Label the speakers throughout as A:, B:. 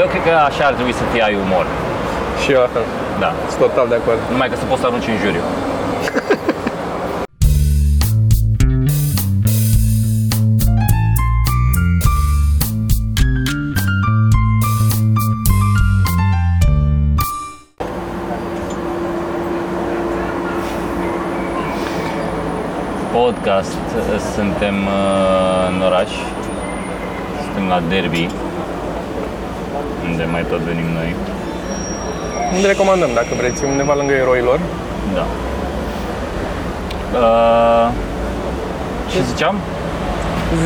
A: Eu cred că așa ar trebui să fie ai umor.
B: Și eu așa.
A: Da.
B: Sunt total de acord.
A: Numai că să poți să arunci în juriu. Podcast, suntem uh, în oraș, suntem la Derby, unde mai tot venim noi.
B: Unde recomandăm, dacă vreți, undeva lângă eroilor.
A: Da. Uh, ce ziceam?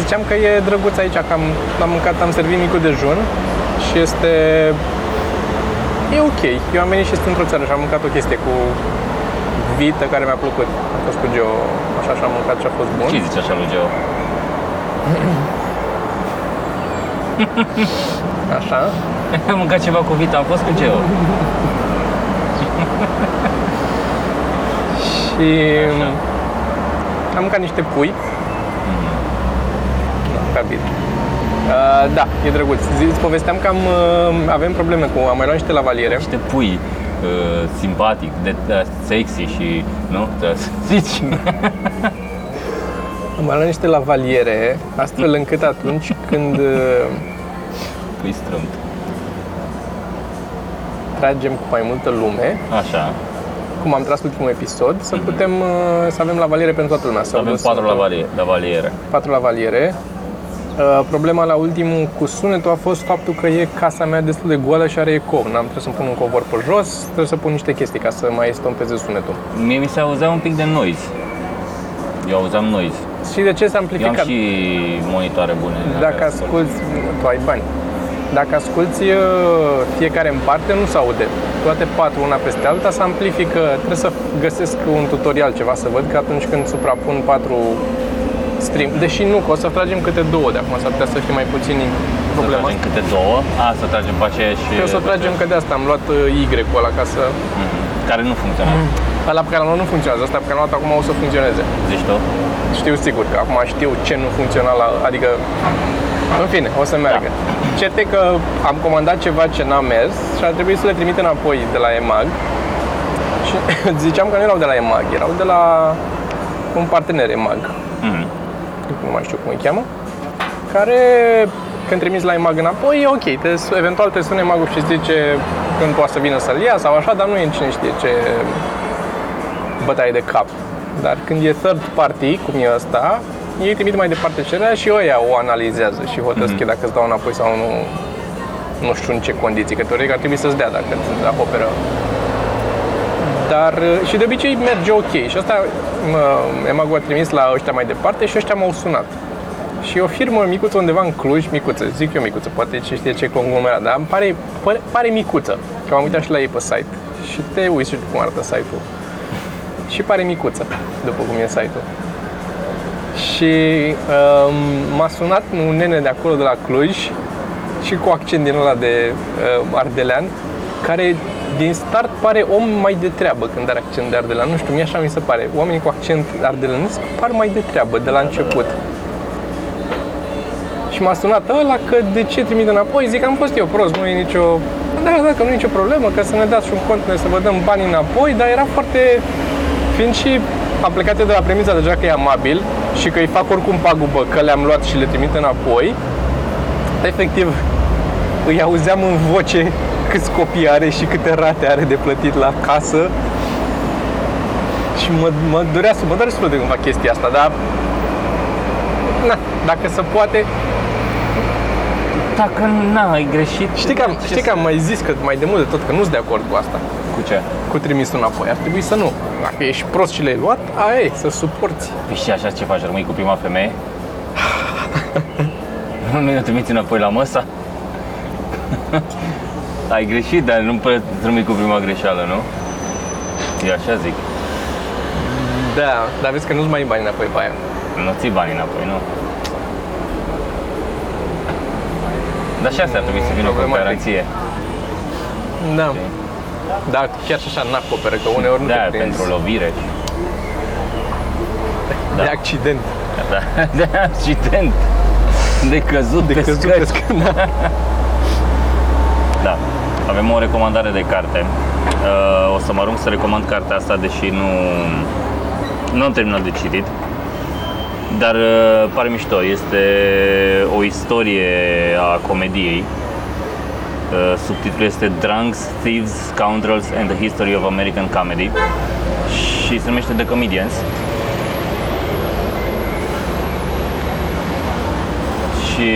B: Ziceam că e drăguț aici, că am, am mâncat, am servit micul dejun și este... E ok. Eu am venit și sunt într-o țară și am mâncat o chestie cu vită care mi-a plăcut. A fost cu Geo, așa și am mâncat și a fost bun.
A: Ce zice așa lui Geo?
B: Așa.
A: Am mâncat ceva cu Vita, am fost cu Geo.
B: Și
A: Așa.
B: am mâncat niște pui.
A: Mhm.
B: Am mâncat bine. Uh, da, e drăguț. Zi- Îți povesteam că am, uh, avem probleme cu... Am mai luat niște lavaliere.
A: Niște pui uh, simpatic, de, de sexy și, nu? Trebuie să zici.
B: Am mai luat niște lavaliere, astfel încât atunci când uh,
A: Pui strâmt.
B: tragem cu mai multă lume,
A: Așa.
B: cum am tras ultimul episod, să putem uh, să avem lavaliere pentru toată lumea.
A: Să avem patru lavalie, lavaliere.
B: patru lavaliere. Uh, Problema la ultimul cu sunetul a fost faptul că e casa mea destul de goală și are eco. N-am trebuit să pun un covor pe jos, trebuie să pun niște chestii ca să mai estompeze sunetul.
A: Mie mi se auzea un pic de noise. Eu auzeam noise.
B: Și de ce s-a
A: Eu am
B: amplificat?
A: și monitoare bune.
B: Dacă asculti, tu ai bani. Dacă asculti uh, fiecare în parte, nu se aude. Toate patru, una peste alta, se amplifică. Trebuie să găsesc un tutorial, ceva, să văd că atunci când suprapun patru stream, deși nu, că o să tragem câte două de acum, s-ar putea să fie mai puțin
A: Să
B: problema
A: tragem câte două. A, să tragem pe aceeași...
B: Și o să tragem că de asta am luat uh, Y-ul ăla ca să...
A: Mhm. Care nu funcționează.
B: Ăla pe care l-am luat nu funcționează, ăsta pe care l-am luat acum o să funcționeze.
A: Zici tu?
B: Știu sigur că acum știu ce nu funcționa la... Adică... În fine, o să meargă. Cert e că am comandat ceva ce n-a mers și ar trebui să le trimit înapoi de la EMAG. Și ziceam că nu erau de la EMAG, erau de la un partener EMAG.
A: Mhm.
B: nu mai știu cum îi cheamă, care când trimiți la EMAG înapoi, e ok, te, eventual te sună EMAG și îți zice când poate să vină să-l ia sau așa, dar nu e cine știe ce bătaie de cap. Dar când e third party, cum e ăsta, ei trimit mai departe cererea și ăia o analizează și hotărăsc mm-hmm. dacă îți dau înapoi sau nu, nu știu în ce condiții, că teoretic ar trebui să-ți dea dacă îți acoperă dar uh, și de obicei merge ok. Și asta mă, EMAG a trimis la ăștia mai departe și ăștia m-au sunat. Și e o firmă micuță undeva în Cluj, micuță, zic eu micuță, poate ce știe ce conglomerat, dar îmi pare, pare, pare micuță, că m-am uitat și la ei pe site. Și te uiți și tu cum arată site-ul. Și pare micuță, după cum e site-ul. Și um, m-a sunat un nene de acolo, de la Cluj, și cu accent din ăla de uh, ardelean, care din start pare om mai de treabă când are accent de ardelean. Nu știu, mie așa mi se pare. Oamenii cu accent ardelenesc par mai de treabă de la început. Și m-a sunat ăla că de ce trimite înapoi, zic am fost eu prost, nu e nicio... Da, da, că nu e nicio problemă, că să ne dați și un cont, să vă dăm bani înapoi, dar era foarte... Fiind și am plecat eu de la premisa deja că e amabil și că îi fac oricum pagubă, că le-am luat și le trimit înapoi, efectiv îi auzeam în voce câți copii are și câte rate are de plătit la casă. Și mă, mă dorea să mă doare să de fac chestia asta, dar na, dacă se poate,
A: Dacă n-ai greșit...
B: știi că, am,
A: ce
B: știi că am mai zis că mai de mult de tot că nu sunt de acord cu asta,
A: Cu ce?
B: cu trimisul înapoi. Ar trebui să nu. Dacă ești prost și le-ai luat, aia e, să suporți.
A: Păi și așa ce faci? Rămâi cu prima femeie? nu ne trimiți înapoi la măsa? Ai greșit, dar nu poți să rămâi cu prima greșeală, nu? Eu așa zic.
B: Da, dar vezi că nu-ți mai bani înapoi pe aia.
A: Nu ții banii înapoi, nu? Dar și asta ar trebui să vină cu
B: Problematic.
A: garanție.
B: Da. Da, chiar și așa n-acoperă, că uneori nu
A: Da,
B: te prinzi.
A: pentru lovire.
B: De
A: da.
B: accident.
A: Da, de accident. De căzut
B: De
A: pe
B: căzut
A: scări.
B: pe scări. Da.
A: avem o recomandare de carte. Uh, o să mă arunc să recomand cartea asta, deși nu, nu am terminat de citit. Dar uh, pare mișto, este o istorie a comediei. Uh, subtitlul este Drunks, Thieves, Scoundrels and the History of American Comedy și se numește The Comedians. și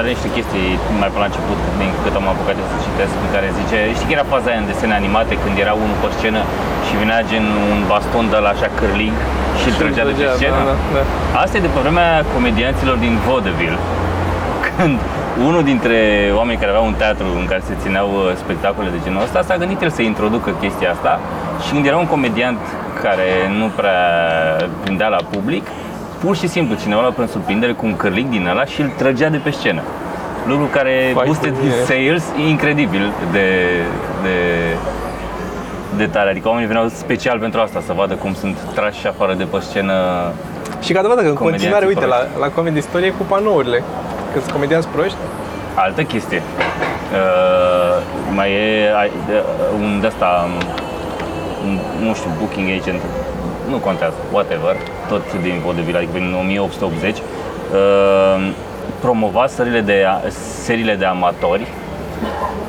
A: are niște chestii mai pe la început, din cât am apucat eu să citesc, în care zice, știi că era faza aia în desene animate când era unul pe scenă și vinea gen un baston de la așa cârlig și îl trăgea de pe
B: trăgea,
A: scenă?
B: da, da, da.
A: Asta e de pe vremea comedianților din vaudeville, când unul dintre oameni care aveau un teatru în care se țineau uh, spectacole de genul ăsta s-a gândit el să introducă chestia asta și când era un comediant care nu prea prindea la public, pur și simplu cineva l-a prins surprindere cu un cârlig din ăla și îl trăgea de pe scenă. Lucru care
B: Foarte
A: boosted his
B: bine.
A: sales incredibil de, de, de tare. Adică oamenii veneau special pentru asta, să vadă cum sunt trași afară de pe scenă.
B: Și ca dovadă că în
A: Comedianții
B: continuare, uite, la,
A: proști.
B: la Comedy Story e cu panourile. Că sunt comedianți proști,
A: Altă chestie. Uh, mai e ai- de- un de asta, un, nu știu, booking agent, nu contează, whatever, tot din vodevil, adică prin 1880, uh, promova seriile de, seriile de amatori.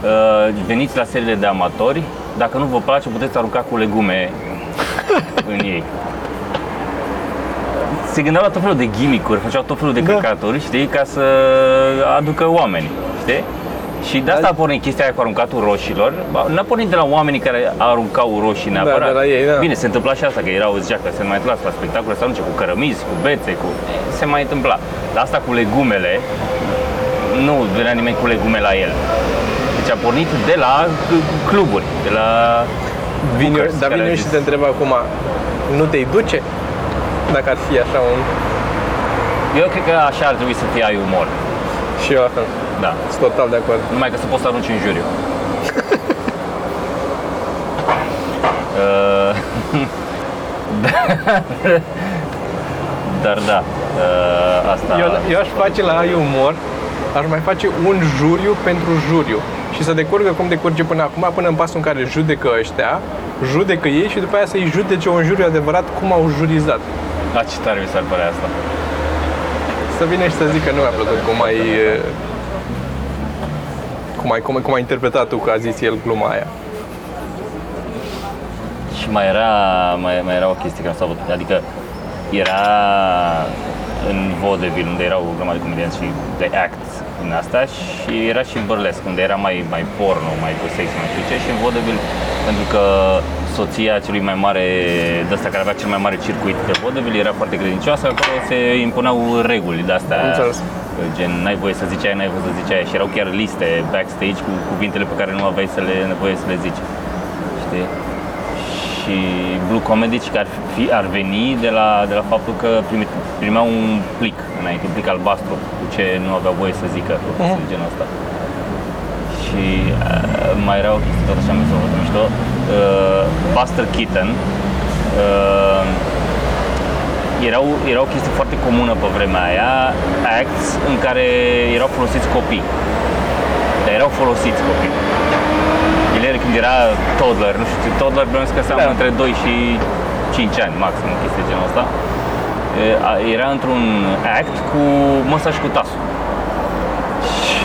A: Uh, veniți la seriile de amatori, dacă nu vă place, puteți arunca cu legume în ei. Se gândeau la tot felul de gimmick-uri, făceau tot felul de
B: Da.
A: căcaturi, știi, ca să aducă oameni, știi? Și de asta a pornit chestia aia cu aruncatul roșilor. Ba, N-a pornit de la oamenii care aruncau roșii neapărat.
B: de la ei, da.
A: Bine, se întâmpla și asta, că erau, zicea că se mai întâmpla la spectacole să arunce cu cărămizi, cu bețe, cu... Se mai întâmpla. Dar asta cu legumele, nu venea nimeni cu legume la el. Deci a pornit de la cluburi, de la
B: vin eu,
A: bookers
B: dar
A: care
B: vin
A: au
B: eu și
A: zis,
B: te întreb acum, nu te-i duce? Dacă ar fi așa un...
A: Eu cred că așa ar trebui să fie ai umor.
B: Și eu așa,
A: Da.
B: sunt total de acord.
A: Numai că să poți să arunci în juriu. Uh, Dar da, uh, asta...
B: Eu, eu aș face la ai umor, aș mai face un juriu pentru juriu. Și să decurgă cum decurge până acum, până în pasul în care judecă ăștia, judecă ei și după aia să-i judece un juriu adevărat cum au jurizat.
A: La ce tare mi s-ar părea asta.
B: Să vină și să zică nu mi-a plăcut cum ai, eh, cum ai, cum, cum ai interpretat tu că a zis el gluma aia.
A: Și mai era, mai, mai era o chestie care am stat, adică era în vaudeville, unde erau o grămadă de comedianți și de act în asta și era și burlesc, unde era mai, mai porno, mai cu sex, mai știu ce și în vaudeville, pentru că soția celui mai mare, de ăsta care avea cel mai mare circuit de vaudeville era foarte credincioasă, acolo se impuneau reguli de astea,
B: Înțeles.
A: gen n-ai voie să zici aia, n-ai voie să zici aia și erau chiar liste backstage cu cuvintele pe care nu aveai să le nevoie să le zici. Știi? și Blue Comedy și că ar, fi, ar veni de la, de la faptul că primi, primeau un plic înainte, un plic albastru cu ce nu aveau voie să zică, uh-huh. de genul ăsta. Și uh, mai era o chestie tot așa mi s-a făcut mișto. Uh, Buster Keaton uh, erau, era o chestie foarte comună pe vremea aia, acts în care erau folosiți copii. Dar erau folosiți copii. El era când era toddler, nu știu, toddler bănuiesc că înseamnă
B: Da.
A: între 2 și 5 ani maxim, o chestie genul ăsta. E, a- Era într-un act cu măsaș și cu tasul. Și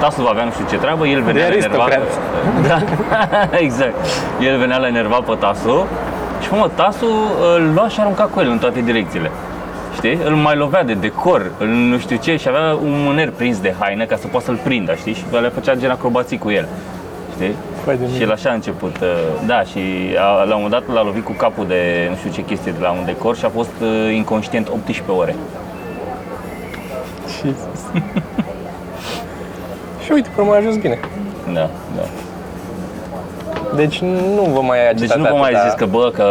A: tasul avea nu știu ce treabă, el venea
B: De
A: la enervat.
B: aristocrat.
A: Da, exact. El venea la enervat pe tasul și mă, tasul îl lua și arunca cu el în toate direcțiile. Știi? Îl mai lovea de decor, îl nu știu ce și avea un mâner prins de haină ca să poată să-l prindă, știi? Și le făcea gen acrobații cu el. Știi?
B: Păi de
A: Și el așa a început, uh, da, și a, la un moment dat l-a lovit cu capul de nu știu ce chestie de la un decor și a fost uh, inconștient 18 ore.
B: Jesus. și uite, până mai ajuns bine.
A: Da, da.
B: Deci nu vă mai agitați
A: Deci nu vă mai
B: atâta.
A: zis că, bă, că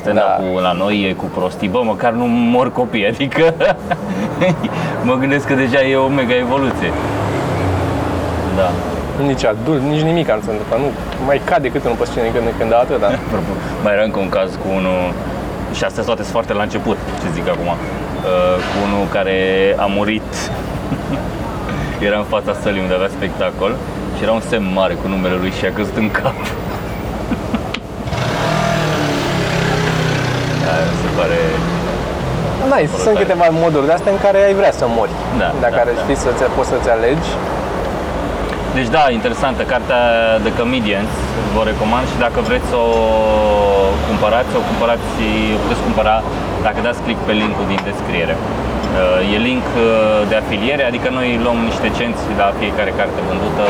A: stand-up-ul la noi e cu prostii, bă, măcar nu mor copii, adică mă gândesc că deja e o mega evoluție. Da.
B: Nici adult, nici nimic nu se întâmplă. Nu mai cade cât unul pe scenă când, când atât, dar
A: Apropo, Mai era încă un caz cu unul, și astea toate sunt foarte la început, ce zic acum, uh, cu unul care a murit, era în fața sălii unde avea spectacol și era un semn mare cu numele lui și a căzut în cap. da, mi se pare...
B: Nice. Sunt câteva moduri de astea în care ai vrea să mori.
A: Da,
B: Dacă
A: da,
B: ar
A: da.
B: ști să poți să-ți alegi.
A: Deci da, interesantă, cartea The Comedians, vă recomand și dacă vreți să o cumpărați, o cumpărați și o puteți cumpăra dacă dați click pe linkul din descriere. Uh, E link uh, de afiliere, adică noi luăm niște cenți la fiecare carte vândută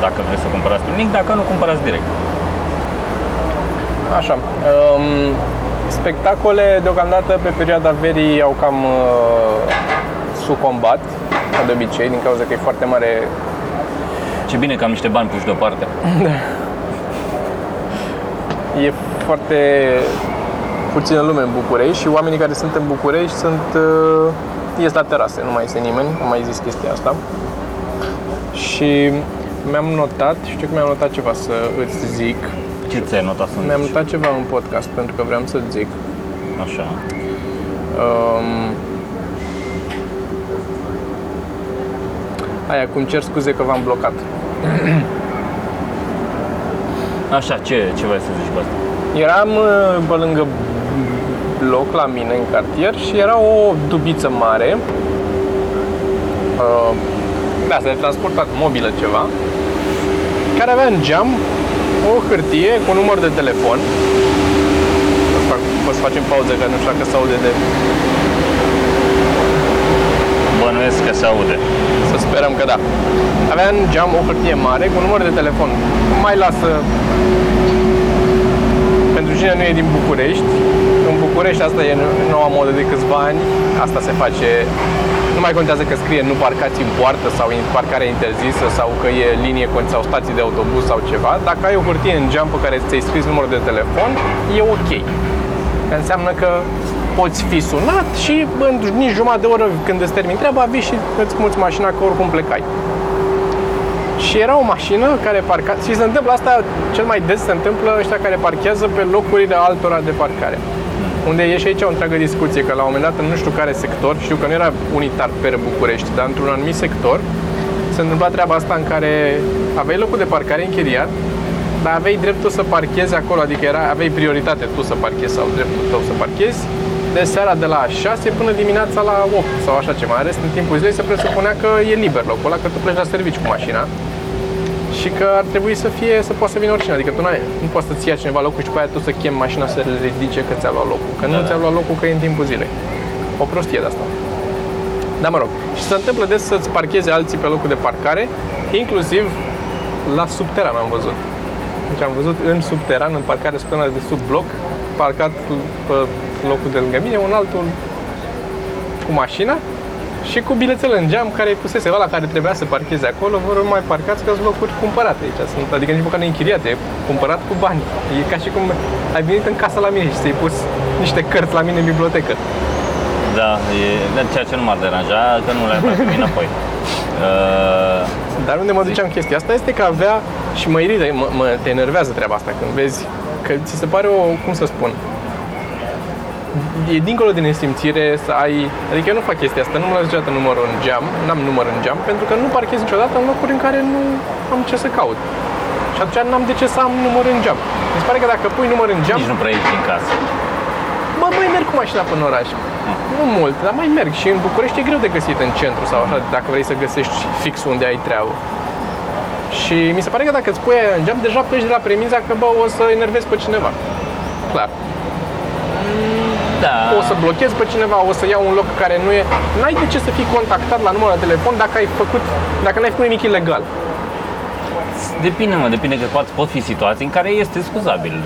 A: dacă vreți să cumpărați pe link, dacă nu cumpărați direct.
B: Așa. Um, spectacole deocamdată pe perioada verii au cam uh, sucombat, ca de obicei, din cauza că e foarte mare
A: Ce bine că am niște bani puși deoparte.
B: E foarte puțină lume în București și oamenii care sunt în București sunt uh, ies la terase, nu mai este nimeni, am mai zis chestia asta. Și mi-am notat, știu că mi-am notat ceva să îți zic,
A: Ce ți-ai notat să
B: mi-am
A: zici?
B: notat ceva în podcast pentru că vreau să-ți zic.
A: Așa.
B: Um, aia, cum cer scuze că v-am blocat.
A: Așa, ce, ce vrei să zici cu asta?
B: Eram uh, pe lângă bloc la mine în cartier și era o dubiță mare uh, de asta de transportat mobilă ceva care avea în geam o hârtie cu număr de telefon o să, fac, o să facem pauză că nu știu dacă se aude de
A: Bănuiesc că se aude.
B: Să sperăm că da. Avea în geam o hârtie mare cu număr de telefon. Mai lasă pentru cine nu e din București. În București asta e noua modă de câțiva ani. Asta se face nu mai contează că scrie nu parcați în poartă sau în parcare interzisă sau că e linie con- sau stații de autobuz sau ceva. Dacă ai o hârtie în geam pe care ți-ai scris numărul de telefon, e ok. Înseamnă că poți fi sunat și în nici jumătate de oră când îți termin treaba, vii și îți muți mașina că oricum plecai. Și era o mașină care parca și se întâmplă asta cel mai des se întâmplă ăștia care parchează pe locurile altora de parcare. Unde e și aici o întreagă discuție, că la un moment dat în nu știu care sector, știu că nu era unitar per București, dar într-un anumit sector se întâmpla treaba asta în care aveai locul de parcare închiriat, dar aveai dreptul să parchezi acolo, adică era, aveai prioritate tu să parchezi sau dreptul tău să parchezi de seara de la 6 până dimineața la 8 sau așa ceva. În rest, în timpul zilei se presupunea că e liber locul ăla, că tu pleci la serviciu cu mașina și că ar trebui să fie, să poată să vină oricine. Adică tu n-ai, nu poți să-ți ia cineva locul și după aia tu să chemi mașina să le ridice că ți-a luat locul. Că nu
A: Da.
B: ți-a luat locul că e în timpul zilei. O prostie de asta. Da, mă rog. Și se întâmplă des să-ți parcheze alții pe locul de parcare, inclusiv la subteran am văzut. Deci am văzut în subteran, în parcare subterană de sub bloc, parcat pe locul de lângă mine, un altul cu mașina și cu bilețel în geam care pusese ăla care trebuia să parcheze acolo, vor mai parcați că sunt locuri cumpărate aici. Sunt, adică nici măcar nu e închiriate, e cumpărat cu bani. E ca și cum ai venit în casa la mine și ți-ai pus niște cărți la mine în bibliotecă.
A: Da, e, da, ceea ce nu m-ar deranja, că nu le-ai mai primit înapoi. Uh,
B: Dar unde mă duceam chestia asta este că avea și mă irită, mă, mă, te enervează treaba asta când vezi că ți se pare o, cum să spun, e dincolo de nesimțire să ai, adică eu nu fac chestia asta, nu mă las niciodată numărul în geam, n-am număr în geam, pentru că nu parchez niciodată în locuri în care nu am ce să caut. Și atunci n-am de ce să am număr în geam. Mi se pare că dacă pui număr în geam,
A: nici nu prea ieși din casă.
B: Bă, mai merg cu mașina până în oraș. Nu mult, dar mai merg. Și în București e greu de găsit în centru sau așa, dacă vrei să găsești fix unde ai treabă. Și mi se pare că dacă îți pui aia în geam, deja pleci de la premiza că, bă, o să enervezi pe cineva. Clar.
A: Da,
B: O să blochezi pe cineva, o să iau un loc care nu e... N-ai de ce să fii contactat la numărul de telefon dacă ai făcut, dacă n-ai făcut nimic ilegal.
A: depinde, mă, depinde că pot, pot fi situații în care este scuzabil.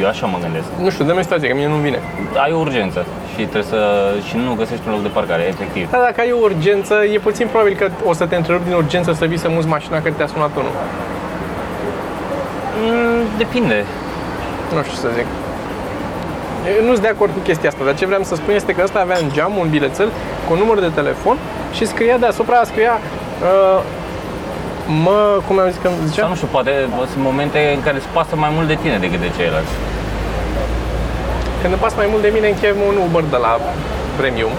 A: Eu așa mă gândesc.
B: Nu știu, dă-mi o situație, că mie nu vine.
A: Ai o urgență și trebuie să și nu găsești un loc de parcare, efectiv.
B: Dar dacă ai o urgență, e puțin probabil că o să te întrerupi din urgență să vii să muți mașina că te-a sunat unul.
A: Mm, depinde.
B: nu știu ce să zic. Eu nu sunt de acord cu chestia asta, dar ce vreau să spun este că ăsta avea în geam un bilețel cu un număr de telefon și scria deasupra, scria uh, mă, cum am zis că
A: Sau
B: zicea?
A: nu știu, poate sunt momente în care îți pasă mai mult de tine decât de ceilalți.
B: Când îmi pas mai mult de mine, închem un Uber de la Premium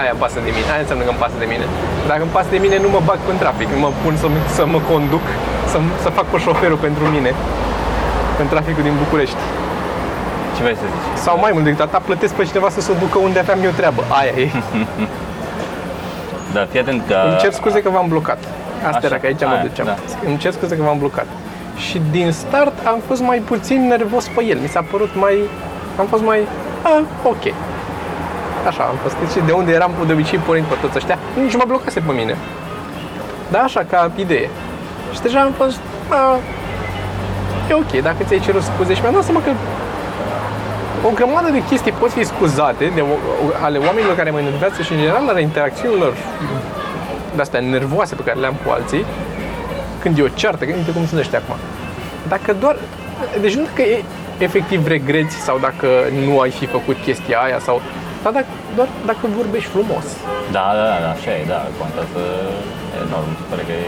B: aia îmi pasă de mine, aia înseamnă că îmi pasă de mine. Dacă îmi pasă de mine, nu mă bag în trafic, nu mă pun să, să mă conduc, să, să fac pe șoferul pentru mine în traficul din București.
A: Ce vrei să zici?
B: Sau mai mult decât atât, plătesc pe cineva să se ducă unde aveam eu treabă. Aia e.
A: Da, fii atent că...
B: Îmi cer scuze că v-am blocat. Asta
A: Așa,
B: era, că aici mă
A: aia,
B: duceam.
A: da.
B: Îmi cer scuze că v-am blocat. Și din start am fost mai puțin nervos pe el. Mi s-a părut mai... Am fost mai... A, ok. Așa am fost. Și de unde eram de obicei pornind pe toți ăștia, nici mă blocase pe mine. Da, așa, ca idee. Și deja am fost... A, e ok, dacă ți-ai cerut scuze și mi-am dat seama că o grămadă de chestii pot fi scuzate de, o- ale oamenilor care mă enervează și în general ale interacțiunilor de astea nervoase pe care le am cu alții, când e o ceartă, că uite cum sunt ăștia acum. Dacă doar, deci nu dacă e, efectiv regreți sau dacă nu ai fi făcut chestia aia sau, dar dacă, doar dacă vorbești frumos.
A: Da, da, da, da, așa e, da, contează enorm, se pare că e...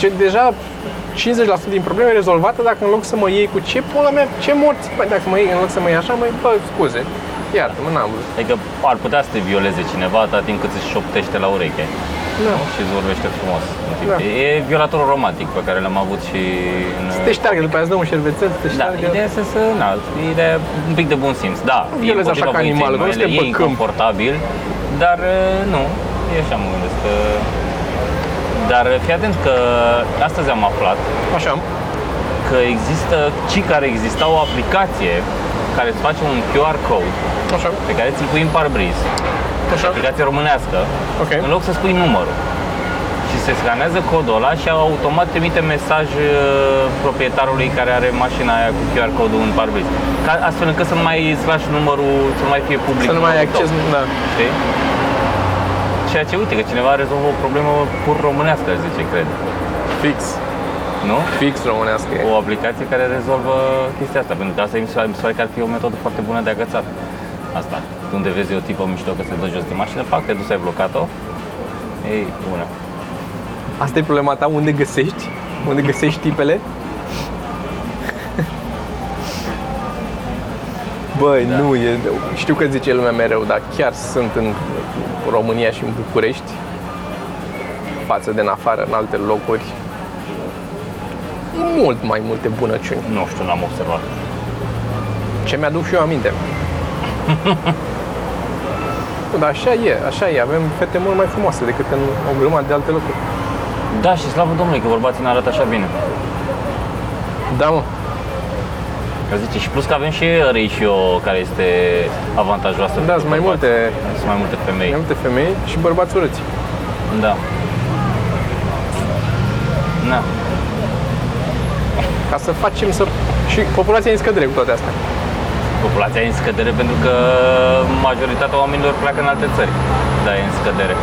B: Deci deja 50% din probleme e rezolvată dacă în loc să mă iei cu ce pula mea, ce morți, bă, dacă mă iei în loc să mă iei așa, mă bă, scuze, iartă-mă, n-am vrut.
A: Adică ar putea să te violeze cineva atâta timp cât îți șoptește la ureche
B: Da.
A: și îți vorbește frumos. în timp.
B: Da.
A: E violatorul romantic pe care l-am avut și în...
B: Să te șteargă, după aia îți dă un șervețel, să te
A: Da,
B: șteargă.
A: ideea este să, na, ideea un pic de bun simț. Da,
B: violezi așa
A: împotriva
B: ca
A: voinței
B: animal, că nu
A: mele,
B: suntem
A: e
B: pe câmp.
A: inconfortabil, dar uh, nu, e așa mă gândesc că... Dar uh, fii atent că astăzi am aflat
B: Așa,
A: că există, ci care exista o aplicație care îți face un QR code
B: așa,
A: pe care ți-l pui în parbriz,
B: așa,
A: aplicație românească,
B: Ok.
A: în loc să spui numărul. Și se scanează codul ăla și automat trimite mesaj uh, proprietarului care are mașina aia cu QR codul în parbriz. Ca, astfel încât să nu mai slash numărul, să nu mai fie public.
B: să nu mai ai
A: numărul tău.
B: acces, da.
A: Știi? Ceea ce uite că cineva rezolvă o problemă pur românească, aș zice, cred.
B: Fix,
A: Nu?
B: fix românească e.
A: O aplicație care rezolvă chestia asta, pentru că asta mi se, mi se pare că ar fi o metodă foarte bună de agățat. Asta. Unde vezi o tipă mișto că se dă jos de mașină, fac, te duci, ai blocat-o. Ei, bună.
B: Asta e problema ta, unde găsești? Unde găsești tipele? Băi,
A: Da.
B: nu, e, știu că zice lumea mereu, dar chiar sunt în România și în București față de în afară, în alte locuri mult mai multe bunăciuni.
A: Nu știu, n-am observat.
B: Ce mi-aduc și eu aminte. Nu, Dar așa e, așa e. Avem fete mult mai frumoase decât în o grămadă de alte locuri.
A: Da, și slavă Domnului că bărbații ne arată așa bine.
B: Da, mă.
A: Că zice, și plus că avem și ratio care este avantajoasă.
B: Da,
A: pentru
B: sunt mai
A: bărbați.
B: multe,
A: Sunt mai multe femei.
B: mai multe femei și bărbați urâți.
A: Da. Na.
B: Ca să facem să... Și populația e în scădere cu toate astea.
A: Populația e în scădere pentru că majoritatea oamenilor pleacă în alte țări. Da, e în scădere.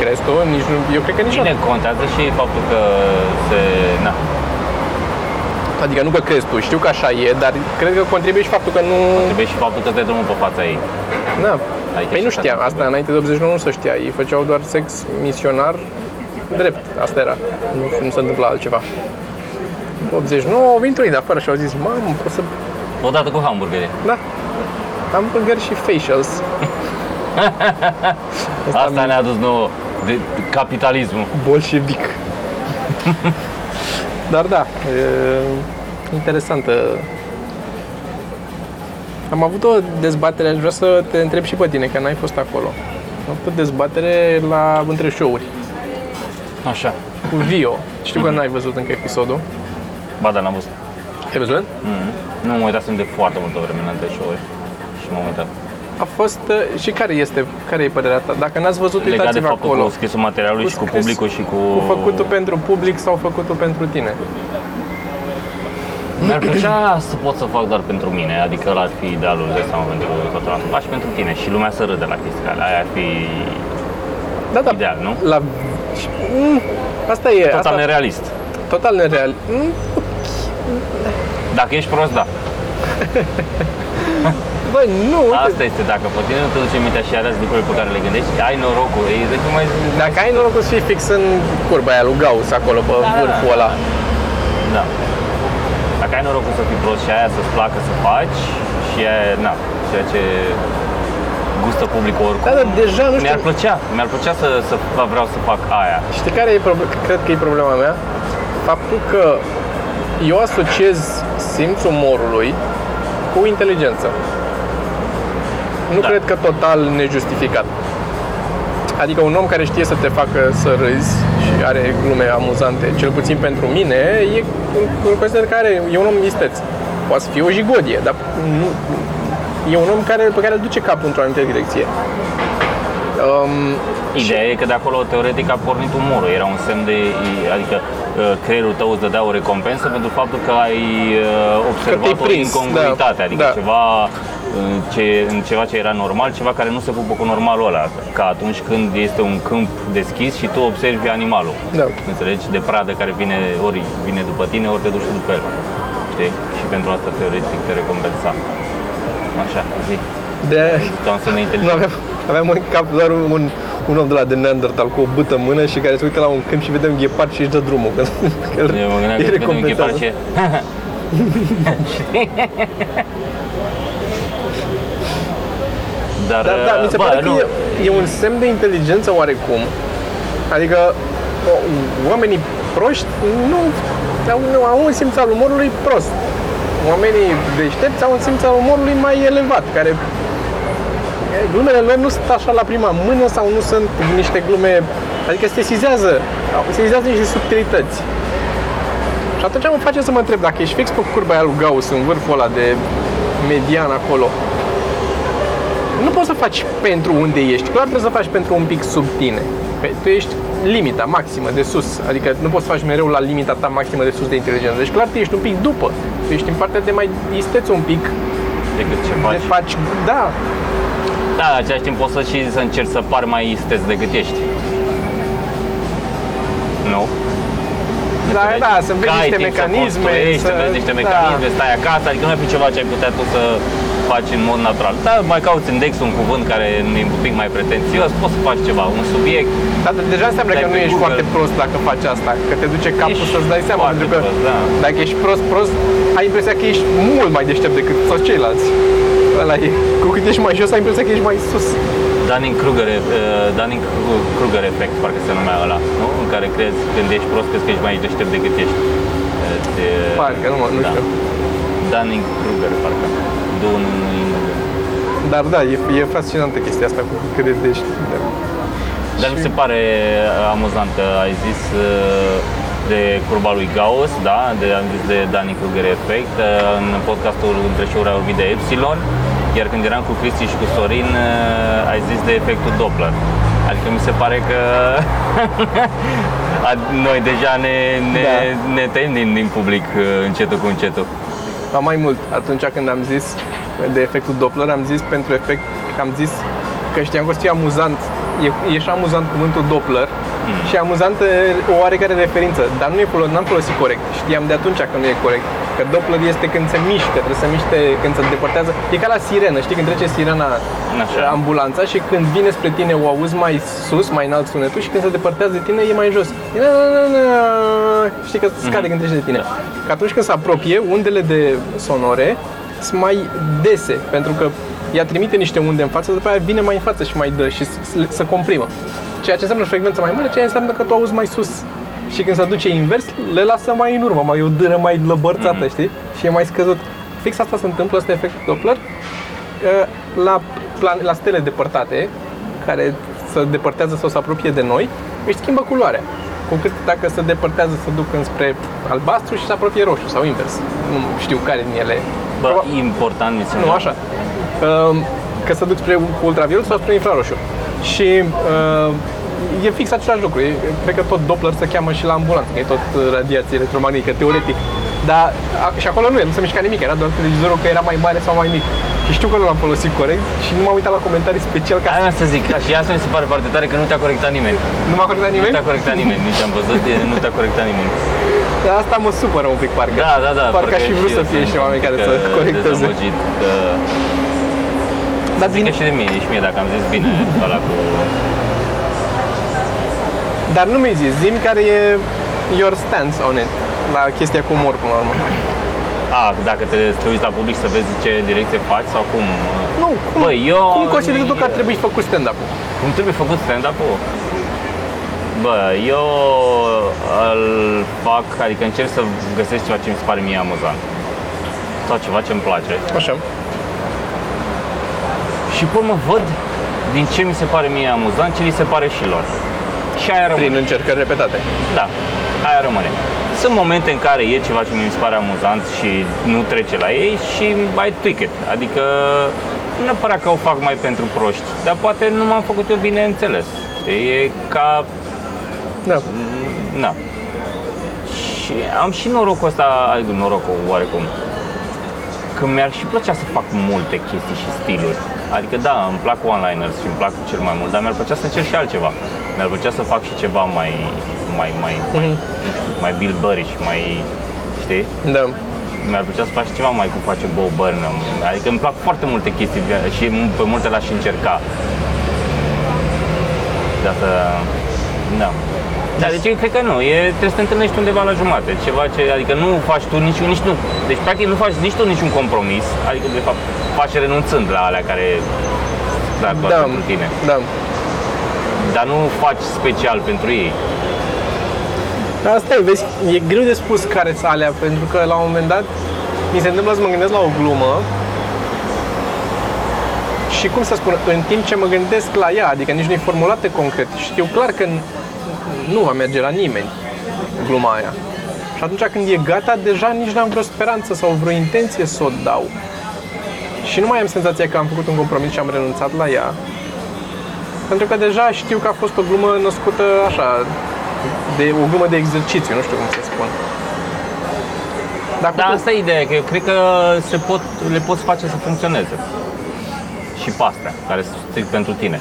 B: Crezi tu? Nici nu, eu cred că nici
A: Bine, contează și faptul că se... Na,
B: Adică nu că crezi tu, știu că așa e, dar cred că contribuie și faptul că nu...
A: trebuie și faptul că te drumul pe fața ei.
B: Na.
A: Adică
B: Păi
A: și
B: nu
A: asta
B: știam,
A: trebuie.
B: asta înainte de 89 nu se știa. Ei făceau doar sex misionar drept. Asta era. Nu, nu se întâmpla altceva. În 89 au venit unii de afară și au zis, mamă, pot să...
A: Odată cu hamburgeri.
B: Da. Hamburger și facials.
A: Asta ne-a dus nouă de, de capitalismul.
B: bolșevic. Dar da, e interesantă. Am avut o dezbatere, aș vrea să te întreb și pe tine, că n-ai fost acolo. Am avut o dezbatere la între show-uri
A: Așa.
B: cu Vio. Știu că n-ai văzut încă episodul.
A: Ba da, n-am văzut.
B: Ai văzut?
A: Mm. Nu mă uitasem de foarte multă vreme în alte show-uri și m-am uitat.
B: A fost... uh, Și care este, care e părerea ta? Dacă n-ați văzut,
A: Legat de
B: uitați-vă
A: faptul
B: acolo.
A: cu scrisul materialului
B: Cu
A: și cu
B: scris-
A: publicul și cu...
B: Cu făcutul pentru public sau făcutul pentru tine?
A: Mi-ar plăcea să pot să fac doar pentru mine, adică ăla ar fi idealul de seama pentru toată lumea. Să faci pentru tine și lumea să râde la chestiile alea. Aia ar fi
B: Da, da.
A: ideal, nu?
B: La... Mm, Asta e.
A: Total
B: asta,
A: nerealist.
B: total nereal. Mm,
A: Dacă ești prost, da.
B: Bă, nu, uite,
A: Asta este, dacă pe tine nu te duce mintea și alea lucruri pe care le gândești, ai norocul, e de cum mai
B: Dacă ai norocul să fii fix în curba aia lui Gauss acolo, pe
A: Da, da,
B: vârful ăla.
A: Da. Dacă ai norocul să fii prost și aia să-ți placă să faci și aia, na, și ceea ce gustă publicul oricum.
B: Da, dar deja nu știu-
A: Mi-ar plăcea, mi-ar plăcea să, să vreau să fac aia.
B: Știi care e proble- cred că e problema mea? Faptul că eu asociez simțul umorului cu inteligență. Nu
A: Da.
B: cred că total nejustificat. Adică un om care știe să te facă să râzi și are glume amuzante, cel puțin pentru mine, e, îl consider că are, e un om isteț. Poate să fie o jigodie, dar nu, e un om care, pe care îl duce capul într-o anumită direcție. Um,
A: Ideea e că de acolo, teoretic, a pornit umorul. Era un semn de... Adică uh, creierul tău îți dădea o recompensă pentru faptul că ai uh, observat o
B: prins,
A: incongruitate.
B: da,
A: Adică
B: da.
A: ceva în, ce, în ceva ce era normal, ceva care nu se pupă cu normalul ăla. Ca atunci când este un câmp deschis și tu observi animalul.
B: Da.
A: Înțelegi? De pradă care vine, ori vine după tine, ori te duci după el. Știi? Și pentru asta, teoretic, te recompensa. Așa, zi.
B: de
A: Ca un semn de
B: Nu
A: inteligență.
B: aveam, aveam în cap doar un, un om de la de Neandertal cu o bâtă în mână și care se uită la un câmp și vede un ghepard și își dă drumul. Că, că îl-
A: Eu mă gândeam
B: îi
A: că vedem un ghepard
B: recompensează.
A: ce... Dar,
B: Dar da, mi se
A: bă,
B: pare că
A: nu,
B: e, e un semn de inteligență oarecum. Adică o- oamenii proști nu au, nu, au un simț al umorului prost. Oamenii deștepți au un simț al umorului mai elevat, care glumele lor nu sunt așa la prima mână sau nu sunt niște glume, adică se sesizează, se sesizează niște subtilități. Și atunci mă face să mă întreb dacă ești fix pe curba aia lui Gauss, în vârful ăla de median acolo, nu poți să faci pentru unde ești, clar trebuie să faci pentru un pic sub tine. Că tu ești limita maximă de sus, adică nu poți să faci mereu la limita ta maximă de sus de inteligență. Deci clar tu ești un pic după, tu ești în partea de mai isteț un pic,
A: decât ce
B: de
A: faci.
B: faci, da,
A: Da, la același timp poți să și să încerci să pari mai isteț decât ești. Nu?
B: da,
A: Înțelegi?
B: da, să
A: Că
B: vezi
A: ai
B: niște
A: timp
B: mecanisme,
A: să, construiești, să vezi niște mecanisme,
B: da.
A: stai acasă, adică nu e pe ceva ce ai putea tu să faci în mod natural. Da, mai cauți index un cuvânt care e un pic mai pretențios, poți să faci ceva, un subiect,
B: Dar deja înseamnă
A: Dai
B: că nu
A: pe
B: ești
A: Google.
B: foarte prost dacă faci asta, că te duce capul
A: Ești
B: să-ți dai seama,
A: foarte
B: pentru că
A: prost, da.
B: dacă ești prost, prost, ai impresia că ești mult mai deștept decât toți ceilalți. Ăla e. Cu cât ești mai jos, ai impresia că ești mai sus.
A: Dunning-Kruger, uh, Dunning-Kruger efect, parcă se numea ăla, nu? În care crezi, când ești prost, crezi că ești mai deștept decât ești. Uh, Te,
B: Parcă, nu, mă- nu știu.
A: Dunning-Kruger, parcă. Dun,
B: Dar da, e, e fascinantă chestia asta cu cât de deștept.
A: Dar mi se pare uh, amuzant că ai zis uh, de curba lui Gauss, da? De, am zis de Dunning-Kruger efect. Uh, În podcastul între show-uri ai vorbit de Epsilon, iar când eram cu Cristi și cu Sorin, uh, ai zis de efectul Doppler. Adică mi se pare că a- noi deja ne, ne,
B: Da.
A: ne tăiem din, din public uh, încetul cu încetul.
B: Ba mai mult, atunci când am zis de efectul Doppler, am zis pentru efect, am zis că știam că o să fie amuzant, e, e și amuzant cuvântul Doppler
A: Mm.
B: și amuzant e, o oarecare referință, dar nu e folosit, n-am folosit corect. Știam de atunci că nu e corect. Că Doppler este când se mișcă, trebuie să miște, când se depărtează. E ca la sirenă, știi, când trece sirena
A: Așa.
B: ambulanța și când vine spre tine o auzi mai sus, mai înalt sunetul și când se depărtează de tine e mai jos. E na, na, na, na. Știi că scade când trece de tine. Că atunci când se apropie, undele de sonore sunt mai dese, pentru că ea trimite niște unde în față, după aia vine mai în față și mai dă și s- să comprimă. Ceea ce înseamnă frecvență mai mare, ceea ce înseamnă că tu auzi mai sus. Și când se duce invers, le lasă mai în urmă, mai o dâră mai lăbărțată, știi? Și e mai scăzut. Fix asta se întâmplă, asta e efectul Doppler, că la, plan, la stele depărtate, care se depărtează sau se apropie de noi, își schimbă culoarea. Cu cât dacă se depărtează se duc înspre albastru și se apropie roșu sau invers. Nu știu care din ele.
A: Bă,
B: Proba-
A: important mi se
B: nu, așa. Um, Că se duc spre ultraviolet sau spre infraroșu. Și uh, e fix același lucru. E, cred că tot Doppler se cheamă și la ambulanță, că e tot uh, radiație electromagnetică, teoretic. Dar a, și acolo nu e, nu se mișca nimic, era doar televizorul că era mai mare sau mai mic. Și știu că nu l-am folosit corect și nu m-am uitat la comentarii special ca
A: Aia să zic, și asta mi se pare foarte tare că nu te-a corectat nimeni.
B: nu m-a corectat
A: Nu
B: nimeni.
A: te-a corectat nimeni, nici am văzut, e, nu te-a corectat nimeni.
B: Dar asta mă supără un pic, parcă.
A: Da, da, da.
B: Parcă aș fi vrut să
A: eu
B: fie
A: sunt
B: niște oameni care
A: un
B: să
A: pic, uh,
B: corecteze.
A: dezamăgit că...
B: Dar
A: Zic
B: bine,
A: și de mine, și mie dacă am zis bine ăla cu...
B: dar nu mi-ai zis, zi care e your stance on it, la chestia cu umor, până la urmă.
A: A, dacă te, te uiți la public să vezi ce direcție faci sau cum?
B: Nu, cum,
A: Băi, eu...
B: cum consideri tu că ar trebui făcut stand-up-ul?
A: Cum trebuie făcut stand-up-ul? Bă, eu îl fac, adică încerc să găsesc ceva ce mi se pare mie amuzant. Sau ceva ce îmi place.
B: Așa.
A: Și pe urmă văd din ce mi se pare mie amuzant, ce li se pare și lor. Și aia rămâne.
B: Prin încercări repetate.
A: Da, aia rămâne. Sunt momente în care e ceva ce mi se pare amuzant și nu trece la ei și mai tweak it. Adică nu neapărat că o fac mai pentru proști, dar poate nu m-am făcut eu bine înțeles. Știi? E ca
B: Da.
A: Na. Și am și norocul ăsta, adică norocul oarecum, că mi-ar și plăcea să fac multe chestii și stiluri. Adică da, îmi plac one-liners și îmi plac cel mai mult, dar mi-ar plăcea să încerc și altceva. Mi-ar plăcea să fac și ceva mai, mai, mai, mai, mai Bill Burry și mai, știi?
B: Da.
A: Mi-ar plăcea să fac și ceva mai cum face Bo Burnham. Adică îmi plac foarte multe chestii și pe multe le-aș încerca. De asta, da. Da, deci eu cred că nu, e, trebuie să te întâlnești undeva la jumate, ceva ce, adică nu faci tu nici, nici nu, deci practic nu faci nici tu niciun compromis, adică de fapt faci renunțând la alea care clar doar
B: Da.
A: pentru tine,
B: Da.
A: Dar nu faci special pentru ei.
B: Dar asta e, vezi, e greu de spus care sunt alea, pentru că la un moment dat mi se întâmplă să mă gândesc la o glumă și cum să spun, în timp ce mă gândesc la ea, adică nici nu e formulată concret, știu clar că n- nu va merge la nimeni gluma aia. Și atunci când e gata, deja nici n-am vreo speranță sau vreo intenție să o dau. Și nu mai am senzația că am făcut un compromis și am renunțat la ea. Pentru că deja știu că a fost o glumă născută așa, de o glumă de exercițiu, nu știu cum să spun. Dar cu
A: Dar
B: tot-
A: asta e ideea, că eu cred că se pot, le poți face să funcționeze. Și pe astea, care sunt strict pentru tine.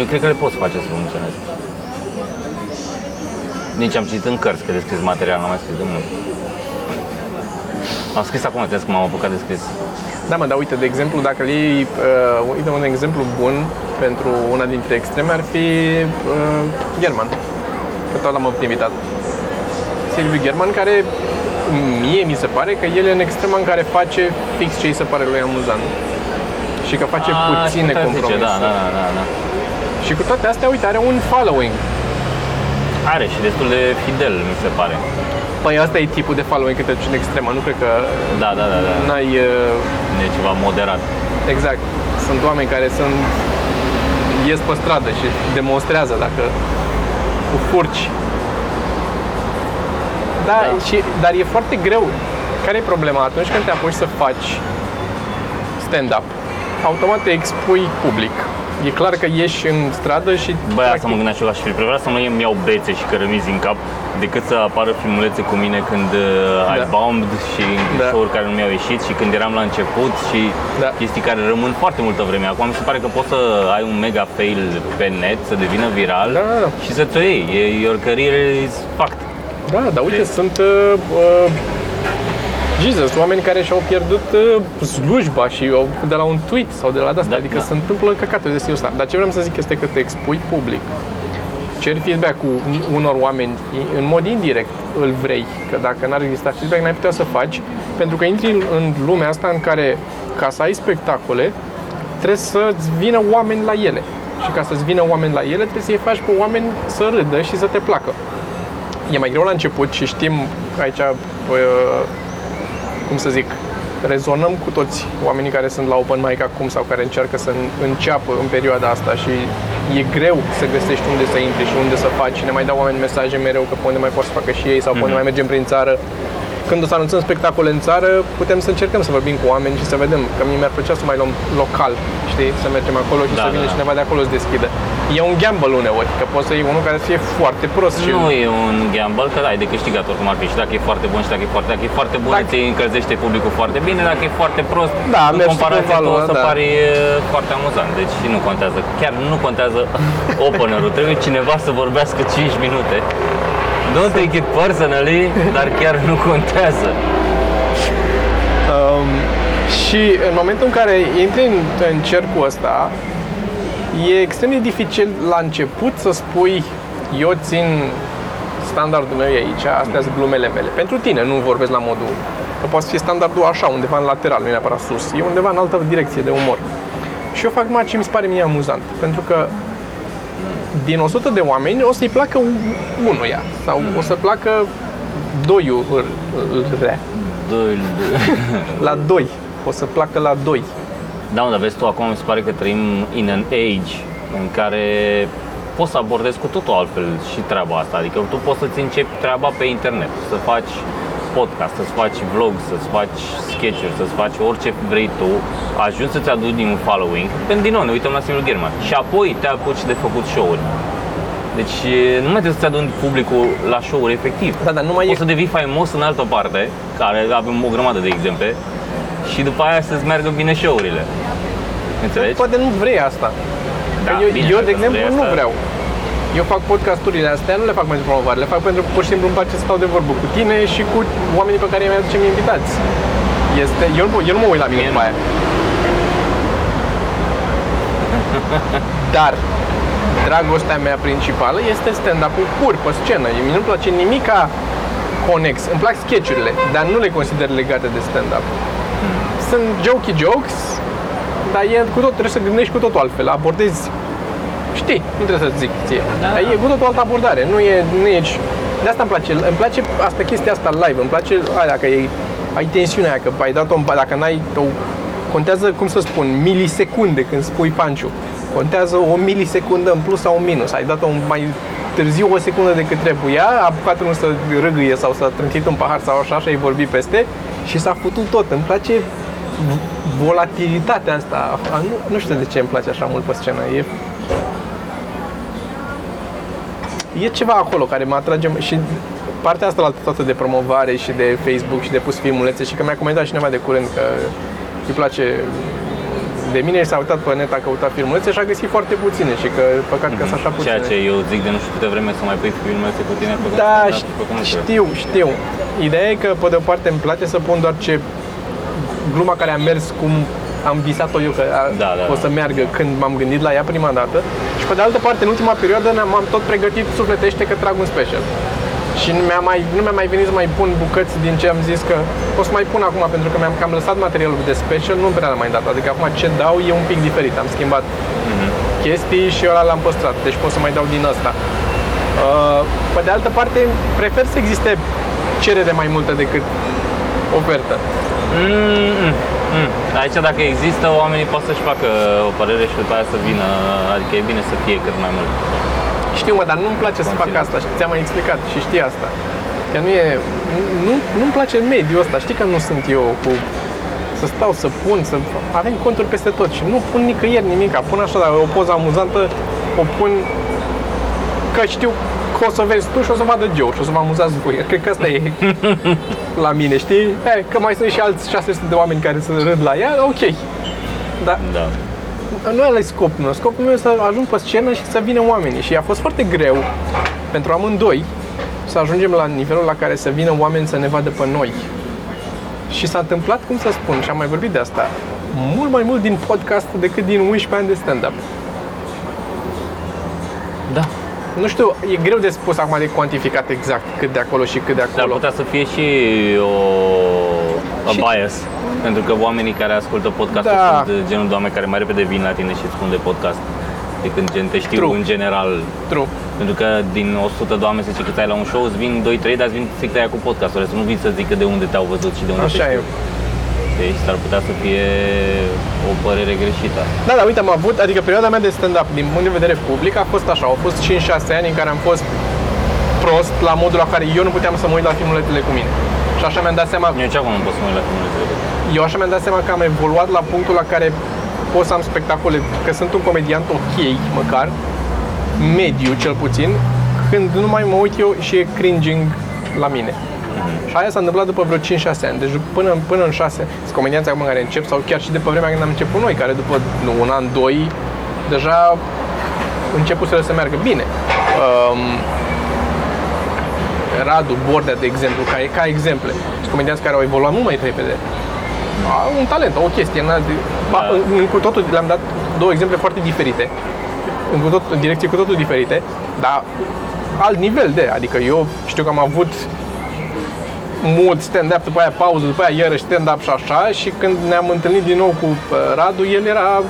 A: Eu cred că le poți face să funcționeze. Nici am citit în cărți că de scris material, n-am mai scris de mult. Am scris acum, trebuie că m-am apucat de scris.
B: Da, mă, dar uite, de exemplu, dacă îl iei, uh, uite, un exemplu bun pentru una dintre extreme ar fi uh, German, că tot l-am invitat. Silviu German, care mie mi se pare că el e în extrema în care face fix ce îi se pare lui amuzant. Și că face
A: A,
B: puține
A: știu ce zice,
B: compromisuri.
A: Da, da, da, da, da.
B: Și cu toate astea, uite, are un following.
A: Are și destul de fidel, mi se pare.
B: Păi asta e tipul de following când te duci în extremă, nu cred că
A: Da, da, da, da.
B: n-ai... Uh,
A: E ceva moderat.
B: Exact. Sunt oameni care sunt ies pe stradă și demonstrează dacă cu furci. Da,
A: Da.
B: Și, dar e foarte greu. Care e problema? Atunci când te apuci să faci stand-up, automat te expui public. E clar că ieși în stradă și...
A: Băi, asta mă gândeam și eu aș fi preferat să nu îmi iau bețe și cărămizi în cap decât să apară filmulețe cu mine când uh, ai
B: Da.
A: bombed și
B: Da.
A: show-uri care nu mi-au ieșit și când eram la început și
B: Da.
A: chestii care rămân foarte multă vreme. Acum mi se pare că poți să ai un mega fail pe net, să devină viral
B: Da, da, da.
A: și să te iei. E, your career is fucked.
B: Da, dar uite, sunt uh, uh, Jesus, oameni care și-au pierdut uh, slujba și au, de la un tweet sau de la asta,
A: Da,
B: adică
A: da.
B: se întâmplă căcate de stilul ăsta. Dar ce vreau să zic este că te expui public. Ceri feedback cu unor oameni în mod indirect îl vrei, că dacă n-ar exista feedback n-ai putea să faci, pentru că intri în- în lumea asta în care ca să ai spectacole, trebuie să-ți vină oameni la ele. Și ca să-ți vină oameni la ele, trebuie să-i faci pe oameni să râdă și să te placă. E mai greu la început și știm aici, uh, cum să zic, rezonăm cu toți oamenii care sunt la open mic acum sau care încearcă să în- înceapă în perioada asta și e greu să găsești unde să intri și unde să faci și ne mai dau oameni mesaje mereu că pe unde mai pot să facă și ei sau pe unde mai mergem prin țară. Când o să anunțăm spectacole în țară, putem să încercăm să vorbim cu oameni și să vedem, că mie mi-ar plăcea să mai luăm local, știi, să mergem acolo și
A: Da,
B: să
A: da,
B: vină
A: da.
B: cineva de acolo să deschidă. E un gamble uneori, că poți să iei unul care să fie foarte prost și
A: Nu e un gamble, că ai de câștigat oricum ar fi și dacă e foarte bun și dacă e foarte, dacă e foarte bun,
B: Dacă-
A: ți încălzește publicul foarte bine, dacă e foarte prost,
B: Da,
A: în
B: mergi
A: comparație
B: cu
A: tu o
B: valul,
A: să
B: da.
A: pari e, foarte amuzant. Deci nu contează, chiar nu contează openerul, trebuie cineva să vorbească 5 minute. Don't take it personally, dar chiar nu contează.
B: Um, și în momentul în care intri în, în cercul ăsta, e extrem de dificil la început să spui eu țin standardul meu e aici, astea sunt glumele mele. Pentru tine, nu vorbesc la modul că poate să fie standardul așa, undeva în lateral, nu e neapărat sus, e undeva în altă direcție de umor. Și eu fac numai ce mi se pare mie amuzant, pentru că din 100 de oameni o să-i placă unuia sau o să placă doiul rea.
A: Doi,
B: La doi. O să placă la doi.
A: Da, mă, dar vezi tu, acum mi se pare că trăim in an age în care poți să abordezi cu totul altfel și treaba asta. Adică tu poți să-ți începi treaba pe internet, să faci podcast, să-ți faci vlog, să-ți faci sketch-uri, să-ți faci orice vrei tu, ajungi să-ți aduci un following, pentru din nou ne uităm la Simul German și apoi te apuci de făcut show-uri. Deci nu mai trebuie să-ți aduni publicul la show-uri efectiv.
B: Da, dar nu mai e...
A: Poți să devii faimos în altă parte, care avem o grămadă de exemple, și după aia să-ți meargă bine show-urile. Înțelegi?
B: Poate nu vrei asta.
A: Da,
B: Că eu,
A: bine,
B: eu,
A: dacă
B: de exemplu,
A: vrei
B: nu
A: asta-
B: vreau. Eu fac podcasturile astea, nu le fac pentru promovare, le fac pentru că pur și simplu îmi place să stau de vorbă cu tine și cu oamenii pe care mi aducem invitați. Este, eu, nu- eu nu mă uit la mine
A: Mie
B: după
A: nu.
B: aia. Dar dragostea mea principală este stand-up-ul pur pe scenă. Mie nu-mi place nimica conex. Îmi plac sketchurile, dar nu le consider legate de stand-up. Sunt jokey jokes, dar e cu tot, trebuie să gândești cu totul altfel. Abordezi Știi, nu trebuie să zic ție.
A: Da.
B: Dar e cu totul altă abordare. Nu e, nu e de asta îmi place. Îmi place asta chestia asta live. Îmi place aia, dacă e, ai tensiunea aia, că ai dat-o, în- dacă n-ai o, contează, cum să spun, milisecunde când spui panciu. Contează o milisecundă în plus sau în minus. Ai dat-o mai târziu o secundă decât trebuia, a apucat unul să râgâie sau să trântit un pahar sau așa și ai vorbit peste și s-a futut tot. Îmi place volatilitatea asta. A, Nu, nu știu de ce îmi place așa mult pe scenă. E e ceva acolo care mă atrage și partea asta la toată de promovare și de Facebook și de pus filmulețe și că mi-a comentat cineva de curând că îi place de mine și s-a uitat pe net, a căutat filmulețe și a găsit foarte puține și că păcat că sunt așa puține.
A: Ceea ce eu zic de nu știu câte vreme să mai pui filmulețe cu tine făcând
B: Da,
A: stand-up,
B: ș-
A: făcând lucruri.
B: știu, știu. Ideea e că, pe de o parte, îmi place să pun doar ce gluma care a mers cum am visat-o eu că a,
A: Da, da,
B: o
A: da.
B: să meargă când m-am gândit la ea prima dată. Și pe de altă parte, în ultima perioadă ne- m-am tot pregătit sufletește că trag un special. Și nu mi-a mai, nu mi-a mai venit să mai pun bucăți din ce am zis că o să mai pun acum pentru că mi-am cam lăsat materialul de special, nu prea l-am mai dat. Adică acum ce dau e un pic diferit. Am schimbat chestii și ăla l-am păstrat. Deci pot să mai dau din asta. Uh, Pe de altă parte, prefer să existe cerere mai multă decât ofertă.
A: Mm, mm, mm. Aici dacă există, oamenii pot să-și facă o părere și după aia să vină, adică e bine să fie cât mai mult.
B: Știu, mă, dar nu-mi place să fac
A: Conținut.
B: asta și ți-am mai explicat și știi asta. Că nu e... Nu, nu-mi place mediul ăsta. Știi că nu sunt eu cu să stau, să pun, să... Avem conturi peste tot și nu pun nicăieri nimic. Pun așa, dar o poză amuzantă, o pun că știu că o să vezi tu și o să vadă Joe și o să vă amuzați voi. Cred că asta e la mine, știi? E, că mai sunt și alți 600 de oameni care să râd la ea, ok. Dar
A: Da.
B: nu ăla e scopul meu. Scopul meu e să ajung pe scenă și să vină oamenii. Și a fost foarte greu pentru amândoi să ajungem la nivelul la care să vină oameni să ne vadă pe noi. Și s-a întâmplat, cum să spun, și am mai vorbit de asta, mult mai mult din podcast decât din 11 ani de stand-up.
A: Da.
B: Nu știu, e greu de spus acum de cuantificat exact cât de acolo și cât de
A: Dar
B: acolo.
A: putea să fie și o a
B: Și-
A: bias. Pentru că oamenii care ascultă podcastul
B: Da.
A: sunt genul de oameni care mai repede vin la tine și îți spun de podcast decât gen te știu
B: True.
A: în general.
B: True.
A: Pentru că din 100 de oameni, să zice, cât ai la un show, îți vin 2-3, dar îți vin strict aia cu podcastul. Să nu vin să zică de unde te-au văzut și de unde
B: Așa
A: te
B: e.
A: știu. Deci s-ar putea să fie o părere greșită.
B: Da, dar uite, am avut, adică perioada mea de stand-up din punct de vedere public a fost așa, au fost 5-6 ani în care am fost prost la modul la care eu nu puteam să mă uit la filmulețele cu mine. Și așa mi-am dat seama,
A: Eu nici acum nu pot să mă uit la filmele trecut.
B: eu așa mi-am dat seama că am evoluat la punctul la care pot să am spectacole, că sunt un comediant ok, măcar, mediu cel puțin, când nu mai mă uit eu și e cringing la mine. Și aia s-a întâmplat după vreo 5-6 ani. Deci până, până în 6 sunt comedianți acum care încep sau chiar și de pe vremea când am început noi, care după nu, un an, doi, deja început să meargă bine. Um, Radu, Bordea, de exemplu, ca, ca exemple. Sunt comedianți care au evoluat mult mai repede. Au un talent, au o chestie. În, ba,
A: Da.
B: în, în, cu totul, le-am dat două exemple foarte diferite. În, cu tot, în direcții cu totul diferite, dar alt nivel de, adică eu știu că am avut mod stand-up, după aia pauză, după aia iarăși stand-up și așa și când ne-am întâlnit din nou cu uh, Radu, el era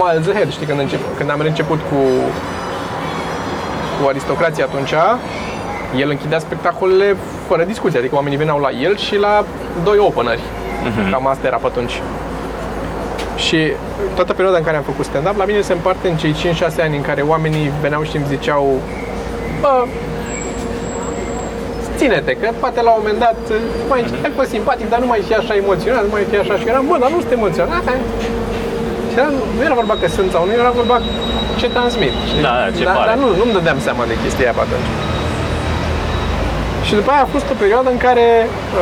B: miles ahead, știi, când, încep, când am început cu, cu aristocrația atunci, el închidea spectacolele fără discuție, adică oamenii veneau la el și la doi openeri. Cam asta era pe atunci. Și toată perioada în care am făcut stand-up, la mine se împarte în cei 5-6 ani în care oamenii veneau și îmi ziceau Bă, ține-te, că poate la un moment dat mai ai fost simpatic, dar nu mai fi așa emoționat, nu mai fi așa și eram, bă, dar nu sunt emoționat. Și era, nu era vorba că sunt sau nu, era vorba ce transmit. știi?
A: Da, ce
B: dar,
A: pare.
B: dar nu, nu-mi dădeam seama de chestia aia pe atunci. Și după aia a fost o perioadă în care,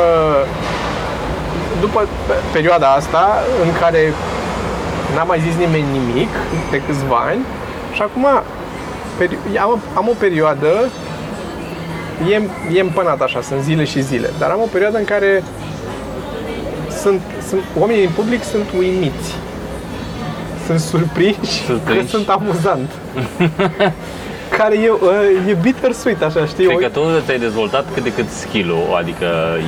B: uh, după pe- perioada asta, în care n-a mai zis nimeni nimic de câțiva ani și acum peri- am, am o perioadă e, e împănat așa, sunt zile și zile, dar am o perioadă în care sunt, sunt oamenii din public sunt uimiți. Sunt surprinși,
A: Surprinși.
B: că sunt amuzant. care e, uh, e bittersweet, așa, știi?
A: Cred
B: O-
A: că tu ți-ai dezvoltat cât de cât skill-ul, adică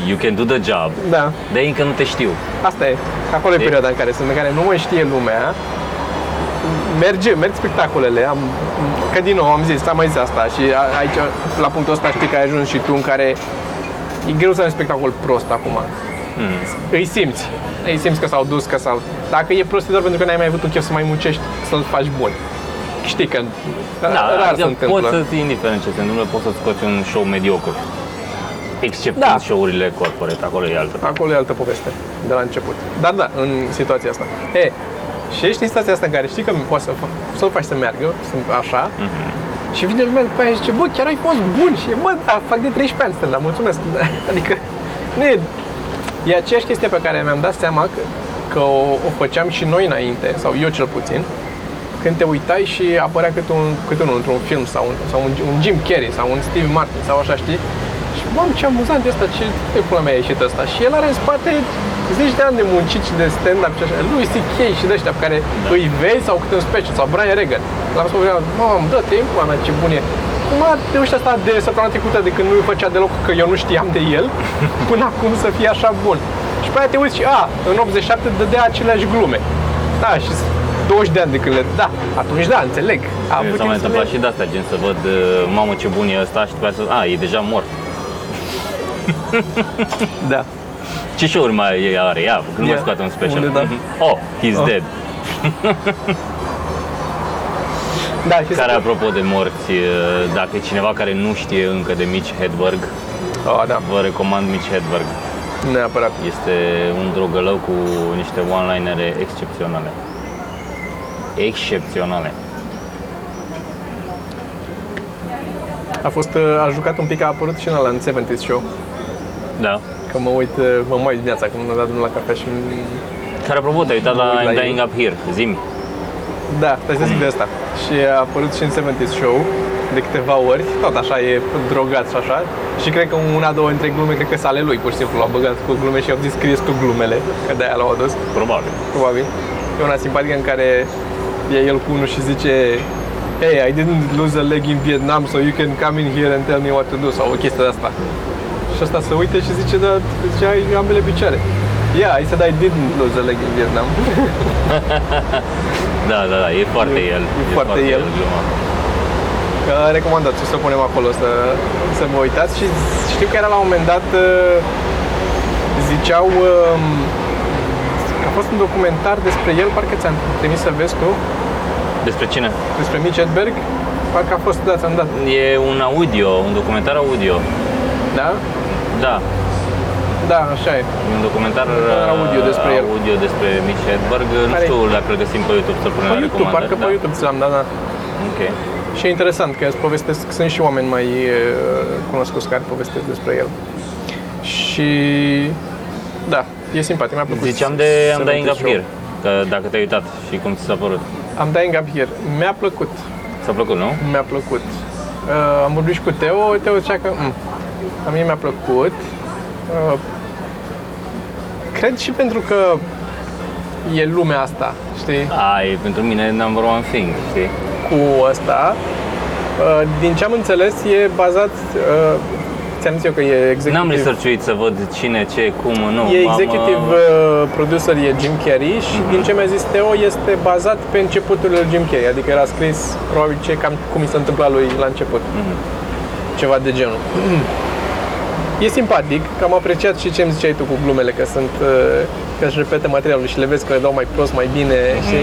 A: you can do the job,
B: Da,
A: de încă nu te știu.
B: asta e. Acolo e
A: E-
B: perioada în care sunt, în care nu mai știe lumea. Merge, merg spectacolele, am, că din nou am zis, am mai zis asta și a- aici, la punctul ăsta știi că ai ajuns și tu în care e greu să ai un spectacol prost acum.
A: Hmm.
B: Îi simți. Îi simți că s-au dus, că s-au... Dacă e prost, e doar pentru că n-ai mai avut un chef să mai muncești, să-l faci bun. Știi că
A: Da,
B: rar
A: adică
B: se întâmplă.
A: poți să, indiferent ce se întâmplă, poți să scoți un show mediocru. Except
B: Da.
A: în show-urile corporate, acolo e altă.
B: Acolo e altă poveste, de la început. Dar da, în situația asta. E, și ești în situația asta în care știi că poți să fac, să-l faci să meargă, sunt așa, și vine lumea după aia și zice, bă, chiar ai fost bun și bă, da, fac de 13 ani stand mulțumesc. Adică, nu e, e aceeași chestie pe care mi-am dat seama că, că o, o făceam și noi înainte, sau eu cel puțin, când te uitai și apărea câte un, câte unul într-un film sau un, sau un, un Jim Carrey sau un Steve Martin sau așa, știi? Și mamă, ce amuzant e asta, ce de pula mea a ieșit ăsta. Și el are în spate zeci de ani de muncit și de stand-up și așa. Lui C.K. și de ăștia pe care da. îi vezi sau câte un special sau Brian Regan. L-am spus, mamă, dă-te în pula mea, ce bun e. Cum a reușit asta de săptămâna trecută de când nu-i făcea deloc că eu nu știam de el, până acum să fie așa bun. Și pe aia te uiți și, a, în 87 dădea aceleași glume. Da, și 20 de ani de când le... Da, atunci da, înțeleg. A avut
A: S-a mai
B: timp să
A: întâmplat
B: le-
A: și de asta, gen să văd, uh, mamă ce bun e ăsta și după aceea să, a, e deja mort.
B: Da.
A: Ce show-uri mai e- are? Ia, când mai
B: Ia,
A: scoate un special.
B: unde da?
A: Mhm. Oh, he's
B: Oh.
A: dead.
B: Da, și
A: Care,
B: să-
A: apropo de morți, uh, dacă e cineva care nu știe încă de Mitch Hedberg,
B: Oh, da,
A: vă recomand Mitch Hedberg.
B: neapărat.
A: Este un drogălău cu niște one-linere excepționale. Excepționale.
B: A fost, uh, a jucat un pic, a apărut și în ăla, în 70 Show.
A: Da.
B: Că mă uit, uh, mă mai uit dimineața când m-am dat drumul la cafea și...
A: Care, apropo, te-ai uitat la
B: Mă uit la
A: I'm
B: el.
A: Dying Up Here, zimi.
B: Da, stai să zic de asta. Și a apărut și în 70 Show de câteva ori, tot așa e drogat și așa. Și cred că una, două dintre glume, cred că sunt ale lui, pur și simplu, l-a băgat cu glume și au zis scrie tu glumele, că de-aia l-au adus,
A: Probabil.
B: probabil. E una simpatică în care e el cu unul și zice Hey, I didn't lose a leg in Vietnam, so you can come in here and tell me what to do, sau o chestie de asta. Și ăsta se uite și zice, da, zice, ai ambele picioare. Yeah, I said I didn't lose a leg in Vietnam.
A: Da, da, da, e foarte
B: E-
A: el.
B: e foarte el.
A: gluma.
B: Că recomandat să o punem acolo să, să vă uitați și știu că era la un moment dat uh, ziceau um, că a fost un documentar despre el, parcă ți-am trimis să vezi tu,
A: Despre cine?
B: despre Mitch Hedberg, parcă a fost, da, ți-am dat,
A: E un audio, un documentar audio.
B: da?
A: Da,
B: Da, așa e.
A: e un documentar
B: audio despre el.
A: audio despre Mitch Hedberg. Nu
B: Care-
A: știu dacă îl găsim pe YouTube să punem
B: Pe
A: la
B: YouTube,
A: recomandări.
B: parcă pe
A: da.
B: YouTube ți-l-am dat, da.
A: Ok.
B: Și e interesant că îți povestesc, sunt și oameni mai uh, cunoscuți care povestesc despre el. Și da, e simpatic, mi-a plăcut.
A: Ziceam de I'm
B: să
A: Dying
B: vă
A: Up
B: show.
A: Here, că dacă te-ai uitat și cum ți s-a părut.
B: Am Dying Up Here. Mi-a plăcut.
A: Ți-a plăcut, nu?
B: Mi-a plăcut. Uh, am vorbit și cu Teo, Teo zicea că mm, a mie mi-a plăcut. Uh, cred și pentru că e lumea asta, știi,
A: A, e pentru mine number one thing, știi?
B: cu ăsta. Uh, din ce am înțeles, e bazat... Uh, ți-am zis eu că e executive...
A: N-am researchuit să văd cine, ce, cum, nu.
B: E
A: am,
B: executive
A: uh,
B: uh, producer e Jim Carrey și din ce mi-a zis Teo este bazat pe începuturile lui Jim Carrey, adică era scris probabil ce cam cum i s-a întâmplat lui la început. Ceva de genul. E simpatic, că am apreciat și ce îmi ziceai tu cu glumele, că sunt uh, că își repete materialul și le vezi că le dau mai prost, mai bine, și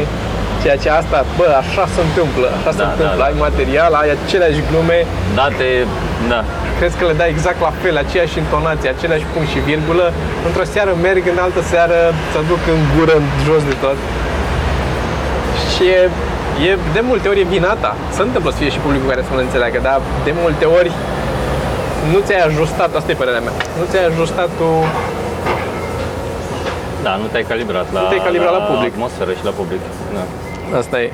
B: ceea ce asta, bă, așa se întâmplă, așa se
A: Da,
B: întâmplă,
A: da, da.
B: ai material, ai aceleași glume,
A: Date, da.
B: crezi că le dai exact la fel, aceeași intonație, același punct și virgulă, într-o seară merg, în altă seară să duc în gură, în jos de tot. Și e, e, de multe ori e vina ta. Se întâmplă să fie și publicul care să nu înțeleagă, dar de multe ori nu ți-ai ajustat, asta e părerea mea, nu ți-ai ajustat tu
A: Da, nu te-ai calibrat la,
B: Nu te-ai calibrat la public.
A: atmosferă și la public. Da.
B: Asta e.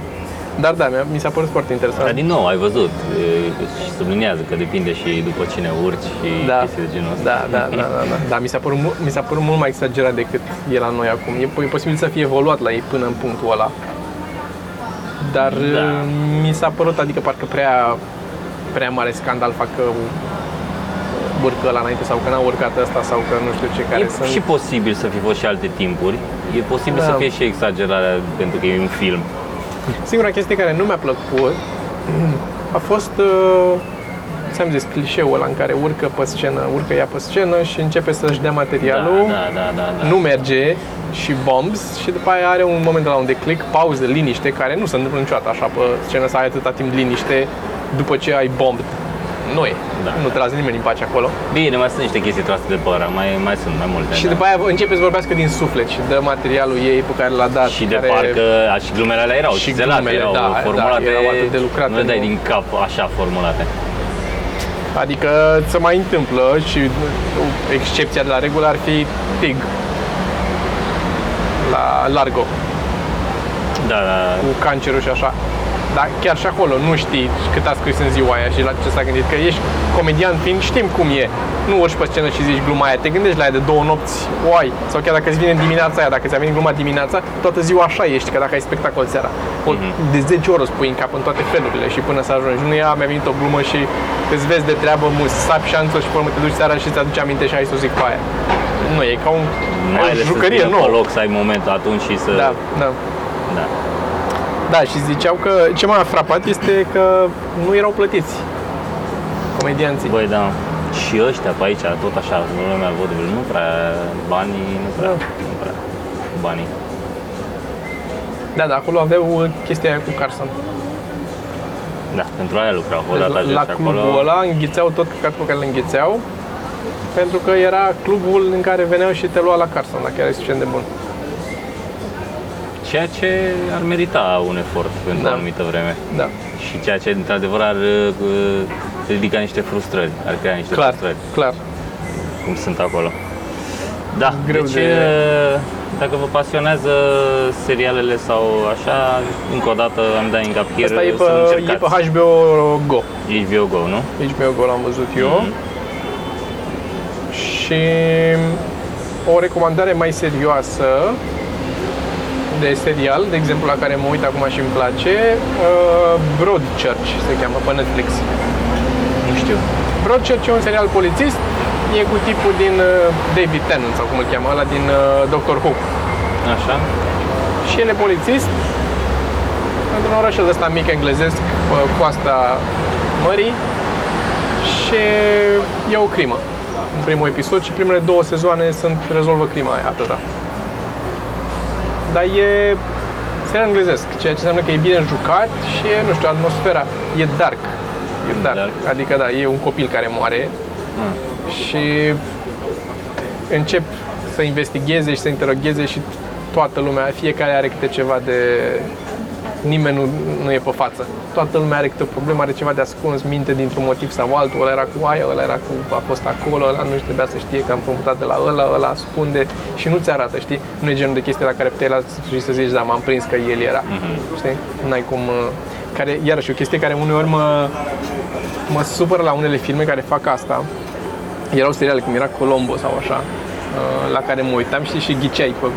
B: Dar da, mi-a, mi s-a părut foarte interesant.
A: Dar din nou, ai văzut e, și subliniază că depinde și după cine urci și
B: da,
A: chestii de genul ăsta.
B: da, da, da, da, da. da mi, s-a părut, mu- mi s-a părut mult mai exagerat decât e la noi acum. E, e posibil să fie evoluat la ei până în punctul ăla. Dar
A: Da.
B: uh, mi s-a părut, adică parcă prea, prea mare scandal fac că urcă la înainte sau că n-a urcat ăsta sau că nu știu ce care
A: E
B: sunt.
A: și posibil să fi fost și alte timpuri. E posibil
B: Da.
A: să fie și exagerarea pentru că e un film.
B: Singura chestie care nu mi-a plăcut a fost, uh, ți-am zis, clișeul ăla în care urcă pe scenă, urcă ea pe scenă și începe să-și dea materialul.
A: Da, da, da, da, da.
B: nu merge și bombs și după aia are un moment la un declic, pauză, liniște, care nu se întâmplă niciodată așa pe scenă să ai atâta timp liniște după ce ai bomb. Nu e.
A: Da.
B: Nu te lasă nimeni în pace acolo.
A: Bine, mai sunt niște chestii trase de păr, mai, mai sunt mai multe.
B: Și
A: da.
B: după aia începe să vorbească din suflet și dă materialul ei pe care l-a dat.
A: și de
B: care...
A: parcă, a, și glumele alea erau
B: Și
A: cizelate,
B: glumele,
A: erau
B: da,
A: formulate,
B: da, erau atât de lucrate,
A: nu le dai
B: nu?
A: din cap așa formulate.
B: Adică se mai întâmplă și excepția de la regulă ar fi Tig. La Largo.
A: Da, da,
B: cu cancerul și așa. Dar chiar și acolo nu știi cât a scris în ziua aia și la ce s-a gândit. Că ești comedian fiind, știm cum e. Nu urci pe scenă și zici gluma aia, te gândești la ea de două nopți, o ai. Sau chiar dacă îți vine dimineața aia, dacă ți-a venit gluma dimineața, toată ziua așa ești, că dacă ai spectacol seara. O, De 10 ori o spui în cap în toate felurile și până să ajungi. Nu ea mi-a venit o glumă și îți vezi de treabă, mus, sapi șanțul și pe urmă te duci seara și îți aduce aminte și ai să o zic pe aia. Nu, e ca un,
A: mai
B: e
A: ales
B: o
A: să
B: jucărie
A: țină
B: nouă.
A: pe loc să ai moment atunci și să...
B: Da, da.
A: da.
B: Da, și ziceau că ce m-a frapat este că nu erau plătiți comedianții.
A: Băi, da. Și ăștia pe aici, tot așa, în lumea vodevil, nu prea banii, nu prea,
B: Da.
A: nu prea banii.
B: Da, da, acolo aveau chestia aia cu Carson.
A: Da, pentru aia lucrau,
B: Deci
A: odată
B: la,
A: ajungi
B: la
A: acolo.
B: clubul ăla înghițeau tot căcatul pe care îl înghițeau pentru că era clubul în care veneau și te lua la Carson, dacă erai suficient de bun.
A: Ceea ce ar merita un efort pentru
B: Da.
A: o anumită vreme.
B: Da,
A: Și ceea ce, într-adevăr, ar uh, ridica niște frustrări, ar crea niște
B: clar,
A: frustrări,
B: clar.
A: cum sunt acolo. Da,
B: Greu
A: deci,
B: de-
A: uh, dacă vă pasionează serialele sau așa, încă o dată am dat în cap here
B: Asta e
A: să
B: pe, e
A: încercați.
B: pe HBO Go.
A: HBO Go, nu?
B: HBO Go l-am văzut eu.
A: Mhm.
B: Și o recomandare mai serioasă de serial, de exemplu la care mă uit acum și îmi place, uh, Broadchurch se cheamă pe Netflix.
A: Nu știu.
B: Broadchurch e un serial polițist, e cu tipul din uh, David Tennant sau cum îl cheamă, ăla din uh, Doctor Who.
A: Așa?
B: Și el e polițist într-un orașel ăsta mic englezesc pe coasta mării și e o crimă în primul episod și primele două sezoane sunt rezolvă crima aia, atâta. Dar e serial englezesc, ceea ce înseamnă că e bine jucat și e, nu știu, atmosfera e dark. E dark.
A: Dark.
B: Adică da, e un copil care moare
A: Mm.
B: și încep să investigheze și să interogheze și toată lumea, fiecare are câte ceva de... Nimeni nu, nu e pe față. Toată lumea are câte o problemă, are ceva de ascuns, minte dintr-un motiv sau altul, ăla era cu aia, ăla era cu, a fost acolo, ăla nu trebuia să știe că am promutat de la ăla, ăla ascunde și nu ți arată, știi? Nu e genul de chestie la care puteai la și să zici, da, m-am prins că el era, știi? N-ai cum... uh, Care, iarăși, o chestie care uneori mă, mă supără la unele filme care fac asta, erau seriale cum era Colombo sau așa, uh, la care mă uitam și și ghiceai. Pe,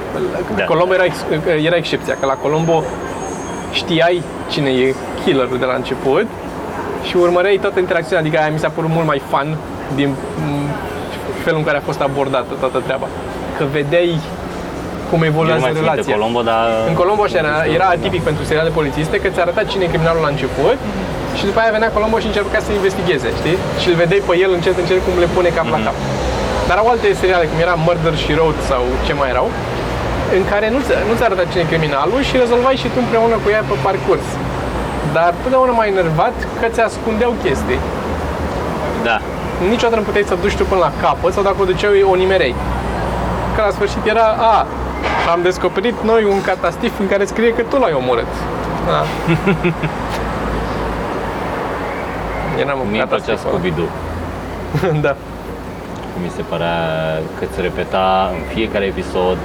A: Da.
B: Colombo era, ex, era excepția, că la Colombo știai cine e killerul de la început și urmăreai toată interacțiunea, adică aia mi s-a părut mult mai fun din m, felul în care a fost abordată toată treaba. Că vedeai cum
A: Eu nu
B: evoluează
A: mai țin de
B: relația.
A: Colombo, dar...
B: În Colombo așa era, era atipic pentru seriale polițiste, că ți arăta cine e criminalul la început și după aia venea Colombo și încerca să investigheze, știi? Și îl vedeai pe el încet, încet cum le pune cap la cap. Dar au alte seriale, cum era Murder și Road sau ce mai erau, în care nu-ți, nu-ți arăta cine e criminalul și rezolvai și tu împreună cu ea pe parcurs. Dar totdeauna mai enervat că ți ascundeau chestii.
A: Da.
B: Niciodată nu puteai să duci tu până la capăt sau dacă o duceau o nimerei. Că la sfârșit era, a, am descoperit noi un catastif în care scrie că tu l-ai omorât. Da. Eram un
A: Mie îmi plăcea
B: catastif. ăla.
A: Scooby-Doo.
B: da.
A: Mi se părea că se repeta în fiecare episod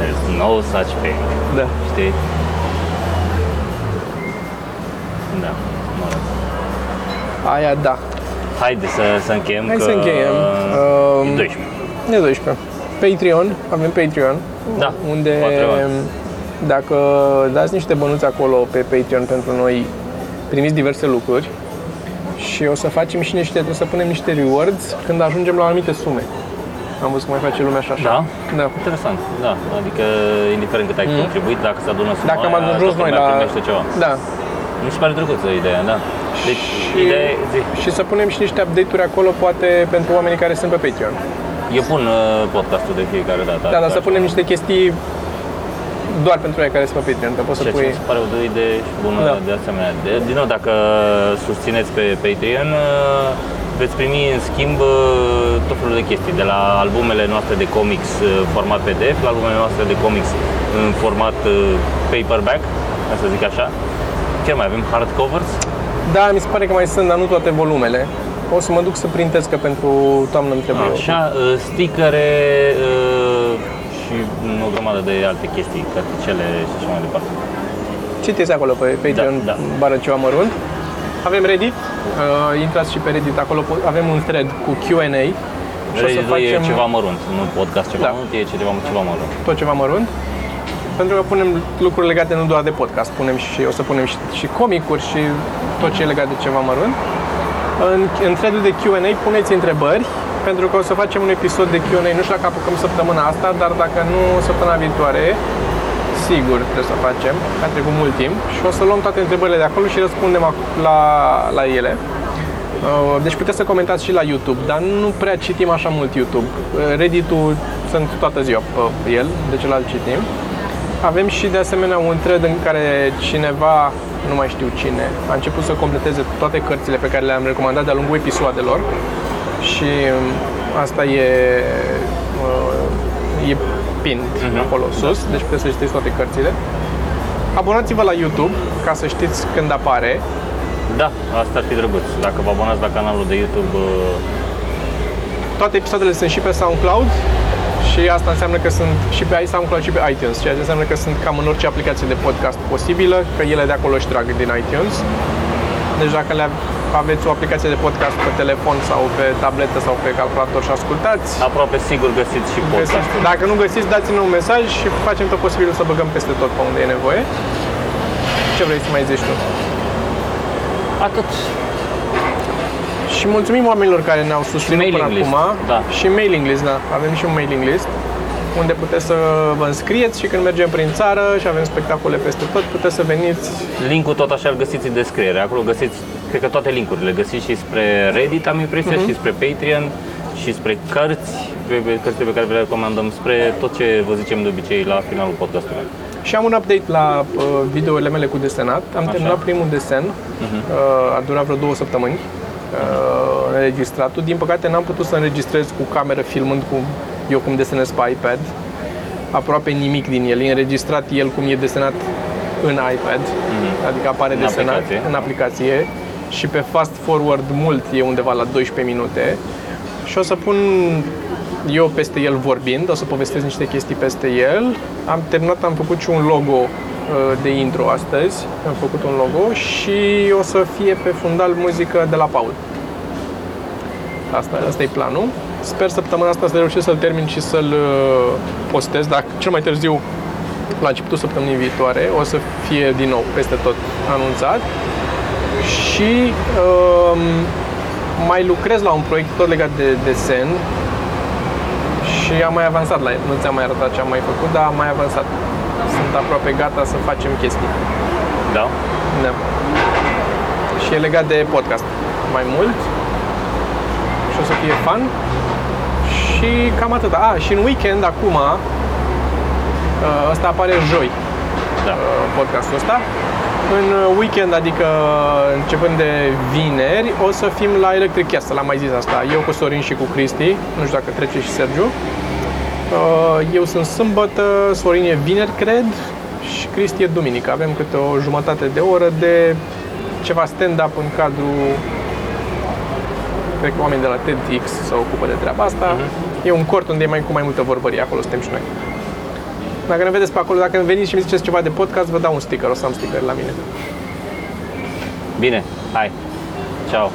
A: There's no such thing.
B: Da.
A: Știi? Da, mă rog.
B: Aia da.
A: Haide să, să încheiem
B: Hai
A: că
B: să încheiem.
A: e
B: Um,
A: 12.
B: Ne 12. Patreon, avem Patreon.
A: Da,
B: Unde
A: Patreon.
B: dacă dați niște bănuți acolo pe Patreon pentru noi, primiți diverse lucruri și o să facem și niște, o să punem niște rewards când ajungem la anumite sume. Am văzut cum mai face lumea și așa.
A: Da?
B: Da.
A: Interesant, da. Adică, indiferent cât ai contribuit, dacă se adună suma
B: Mhm. Dacă am
A: aia,
B: ajuns
A: toată
B: noi
A: lumea
B: la...
A: primește ceva.
B: Da.
A: Mi se pare drăguță ideea, da. Deci,
B: Și,
A: ideea e, zi.
B: și să punem și niște update-uri acolo, poate pentru oamenii care sunt pe Patreon.
A: Eu pun uh, podcastul de fiecare dată.
B: Da, dar să
A: așa.
B: punem niște chestii doar pentru ei care sunt pe Patreon, că poți să
A: Ceea ce
B: pui...
A: mi se pare o idee și bună
B: Da.
A: de asemenea. De, din nou, dacă susțineți pe Patreon, uh, veți primi în schimb uh, tot felul de chestii, de la albumele noastre de comics uh, format PDF, la albumele noastre de comics în format uh, paperback, ca să zic așa. Chiar mai avem hardcovers.
B: Da, mi se pare că mai sunt, dar nu toate volumele. O să mă duc să printez, că pentru toamnă îmi trebuie.
A: Așa, uh, stickere uh, și o grămadă de alte chestii, carticele și așa mai departe.
B: Citiți acolo pe Patreon,
A: Da, da.
B: bară ceva mărunt. Avem Reddit, uh, intrați și pe Reddit, acolo po- avem un thread cu Q&A. Și o să
A: Reddit
B: facem
A: e ceva mărunt, nu podcast ceva
B: Da.
A: mărunt, e ceva, ceva mărunt.
B: tot ceva mărunt. Pentru că punem lucruri legate nu doar de podcast, punem și, o să punem și, și comicuri și tot ce e legat de ceva mărunt. În, în thread-ul de Q&A puneți întrebări, pentru că o să facem un episod de Q&A, nu știu dacă apucăm săptămâna asta, dar dacă nu săptămâna viitoare, sigur trebuie să facem, a trecut mult timp și o să luăm toate întrebările de acolo și răspundem ac- la, la ele. Uh, Deci puteți să comentați și la YouTube, dar nu prea citim așa mult YouTube. Uh, Reddit-ul sunt toată ziua pe el, deci îl citim. Avem și de asemenea un thread în care cineva, nu mai știu cine, a început să completeze toate cărțile pe care le-am recomandat de-a lungul episoadelor și um, asta e, uh, e pinned acolo sus, deci puteți să citiți toate cărțile. Abonați-vă la YouTube ca să știți când apare
A: Da, asta ar fi drăguț. Dacă vă abonați la canalul de YouTube, uh,
B: Toate episoadele sunt și pe SoundCloud și asta înseamnă că sunt și pe SoundCloud și pe iTunes, ceea ce înseamnă că sunt cam în orice aplicație de podcast posibilă, că ele de acolo își trag din iTunes. Deci dacă le aveți o aplicație de podcast pe telefon sau pe tabletă sau pe calculator și ascultați,
A: aproape sigur găsiți și
B: găsiți.
A: podcastul.
B: Dacă nu găsiți, dați-ne un mesaj și facem tot posibilul să băgăm peste tot pe unde e nevoie. Ce vrei să mai zici tu?
A: Atât.
B: Și mulțumim oamenilor care ne-au susținut
A: mailing
B: până
A: list,
B: acum.
A: da.
B: Și mailing list, da. Avem și un mailing list unde puteți să vă înscrieți și când mergem prin țară și avem spectacole peste tot, puteți să veniți.
A: Linkul tot așa îl găsiți în descriere. Acolo găsiți, cred că toate linkurile. Găsiți și spre Reddit, am impresia,
B: Mhm.
A: și spre Patreon, și spre cărți, pe, pe, cărțile pe care vi le recomandăm, spre tot ce vă zicem de obicei la finalul podcastului.
B: Și am un update la uh, videourile mele cu desenat. Am terminat primul desen,
A: Mhm.
B: uh, a durat vreo două săptămâni. Uh, înregistratul. Din păcate n-am putut să înregistrez cu cameră filmând cu eu cum desenez pe iPad. Aproape nimic din el. E înregistrat el cum e desenat în iPad, adică apare
A: În
B: desenat
A: aplicație.
B: în aplicație și pe fast forward mult e undeva la 12 minute. Și o să pun eu peste el vorbind, o să povestesc niște chestii peste el. Am terminat, am făcut și un logo uh, de intro astăzi, am făcut un logo și o să fie pe fundal muzică de la Paul. Asta, asta e planul. Sper săptămâna asta să reușesc să-l termin și să-l uh, postez, dacă cel mai târziu la începutul săptămânii viitoare o să fie din nou peste tot anunțat. Și Și um, mai lucrez la un proiect tot legat de desen și am mai avansat la el. Nu ți-am mai arătat ce am mai făcut, dar am mai avansat. Sunt aproape gata să facem chestii.
A: Da?
B: Da. Și e legat de podcast mai mult și o să fie fun. Și cam atât. A, și în weekend acum, uh, ăsta apare joi,
A: Da.
B: uh, podcastul ăsta. În uh, weekend, adică începând de vineri, o să fim la Electric Castle, am mai zis asta. Eu cu Sorin și cu Cristi, nu știu dacă trece și Sergiu. Uh, Eu sunt sâmbătă, Sorin e vineri, cred, și Cristi e duminică. Avem câte o jumătate de oră de ceva stand-up în cadrul cred că oamenii de la TEDx se ocupă de treaba asta. E un cort unde e mai cu mai multă vorbărie, acolo suntem și noi. Dacă ne vedeți pe acolo, dacă veniți și mi ziceți ceva de podcast, vă dau un sticker, o să am sticker la mine.
A: Bine, hai. Ciao.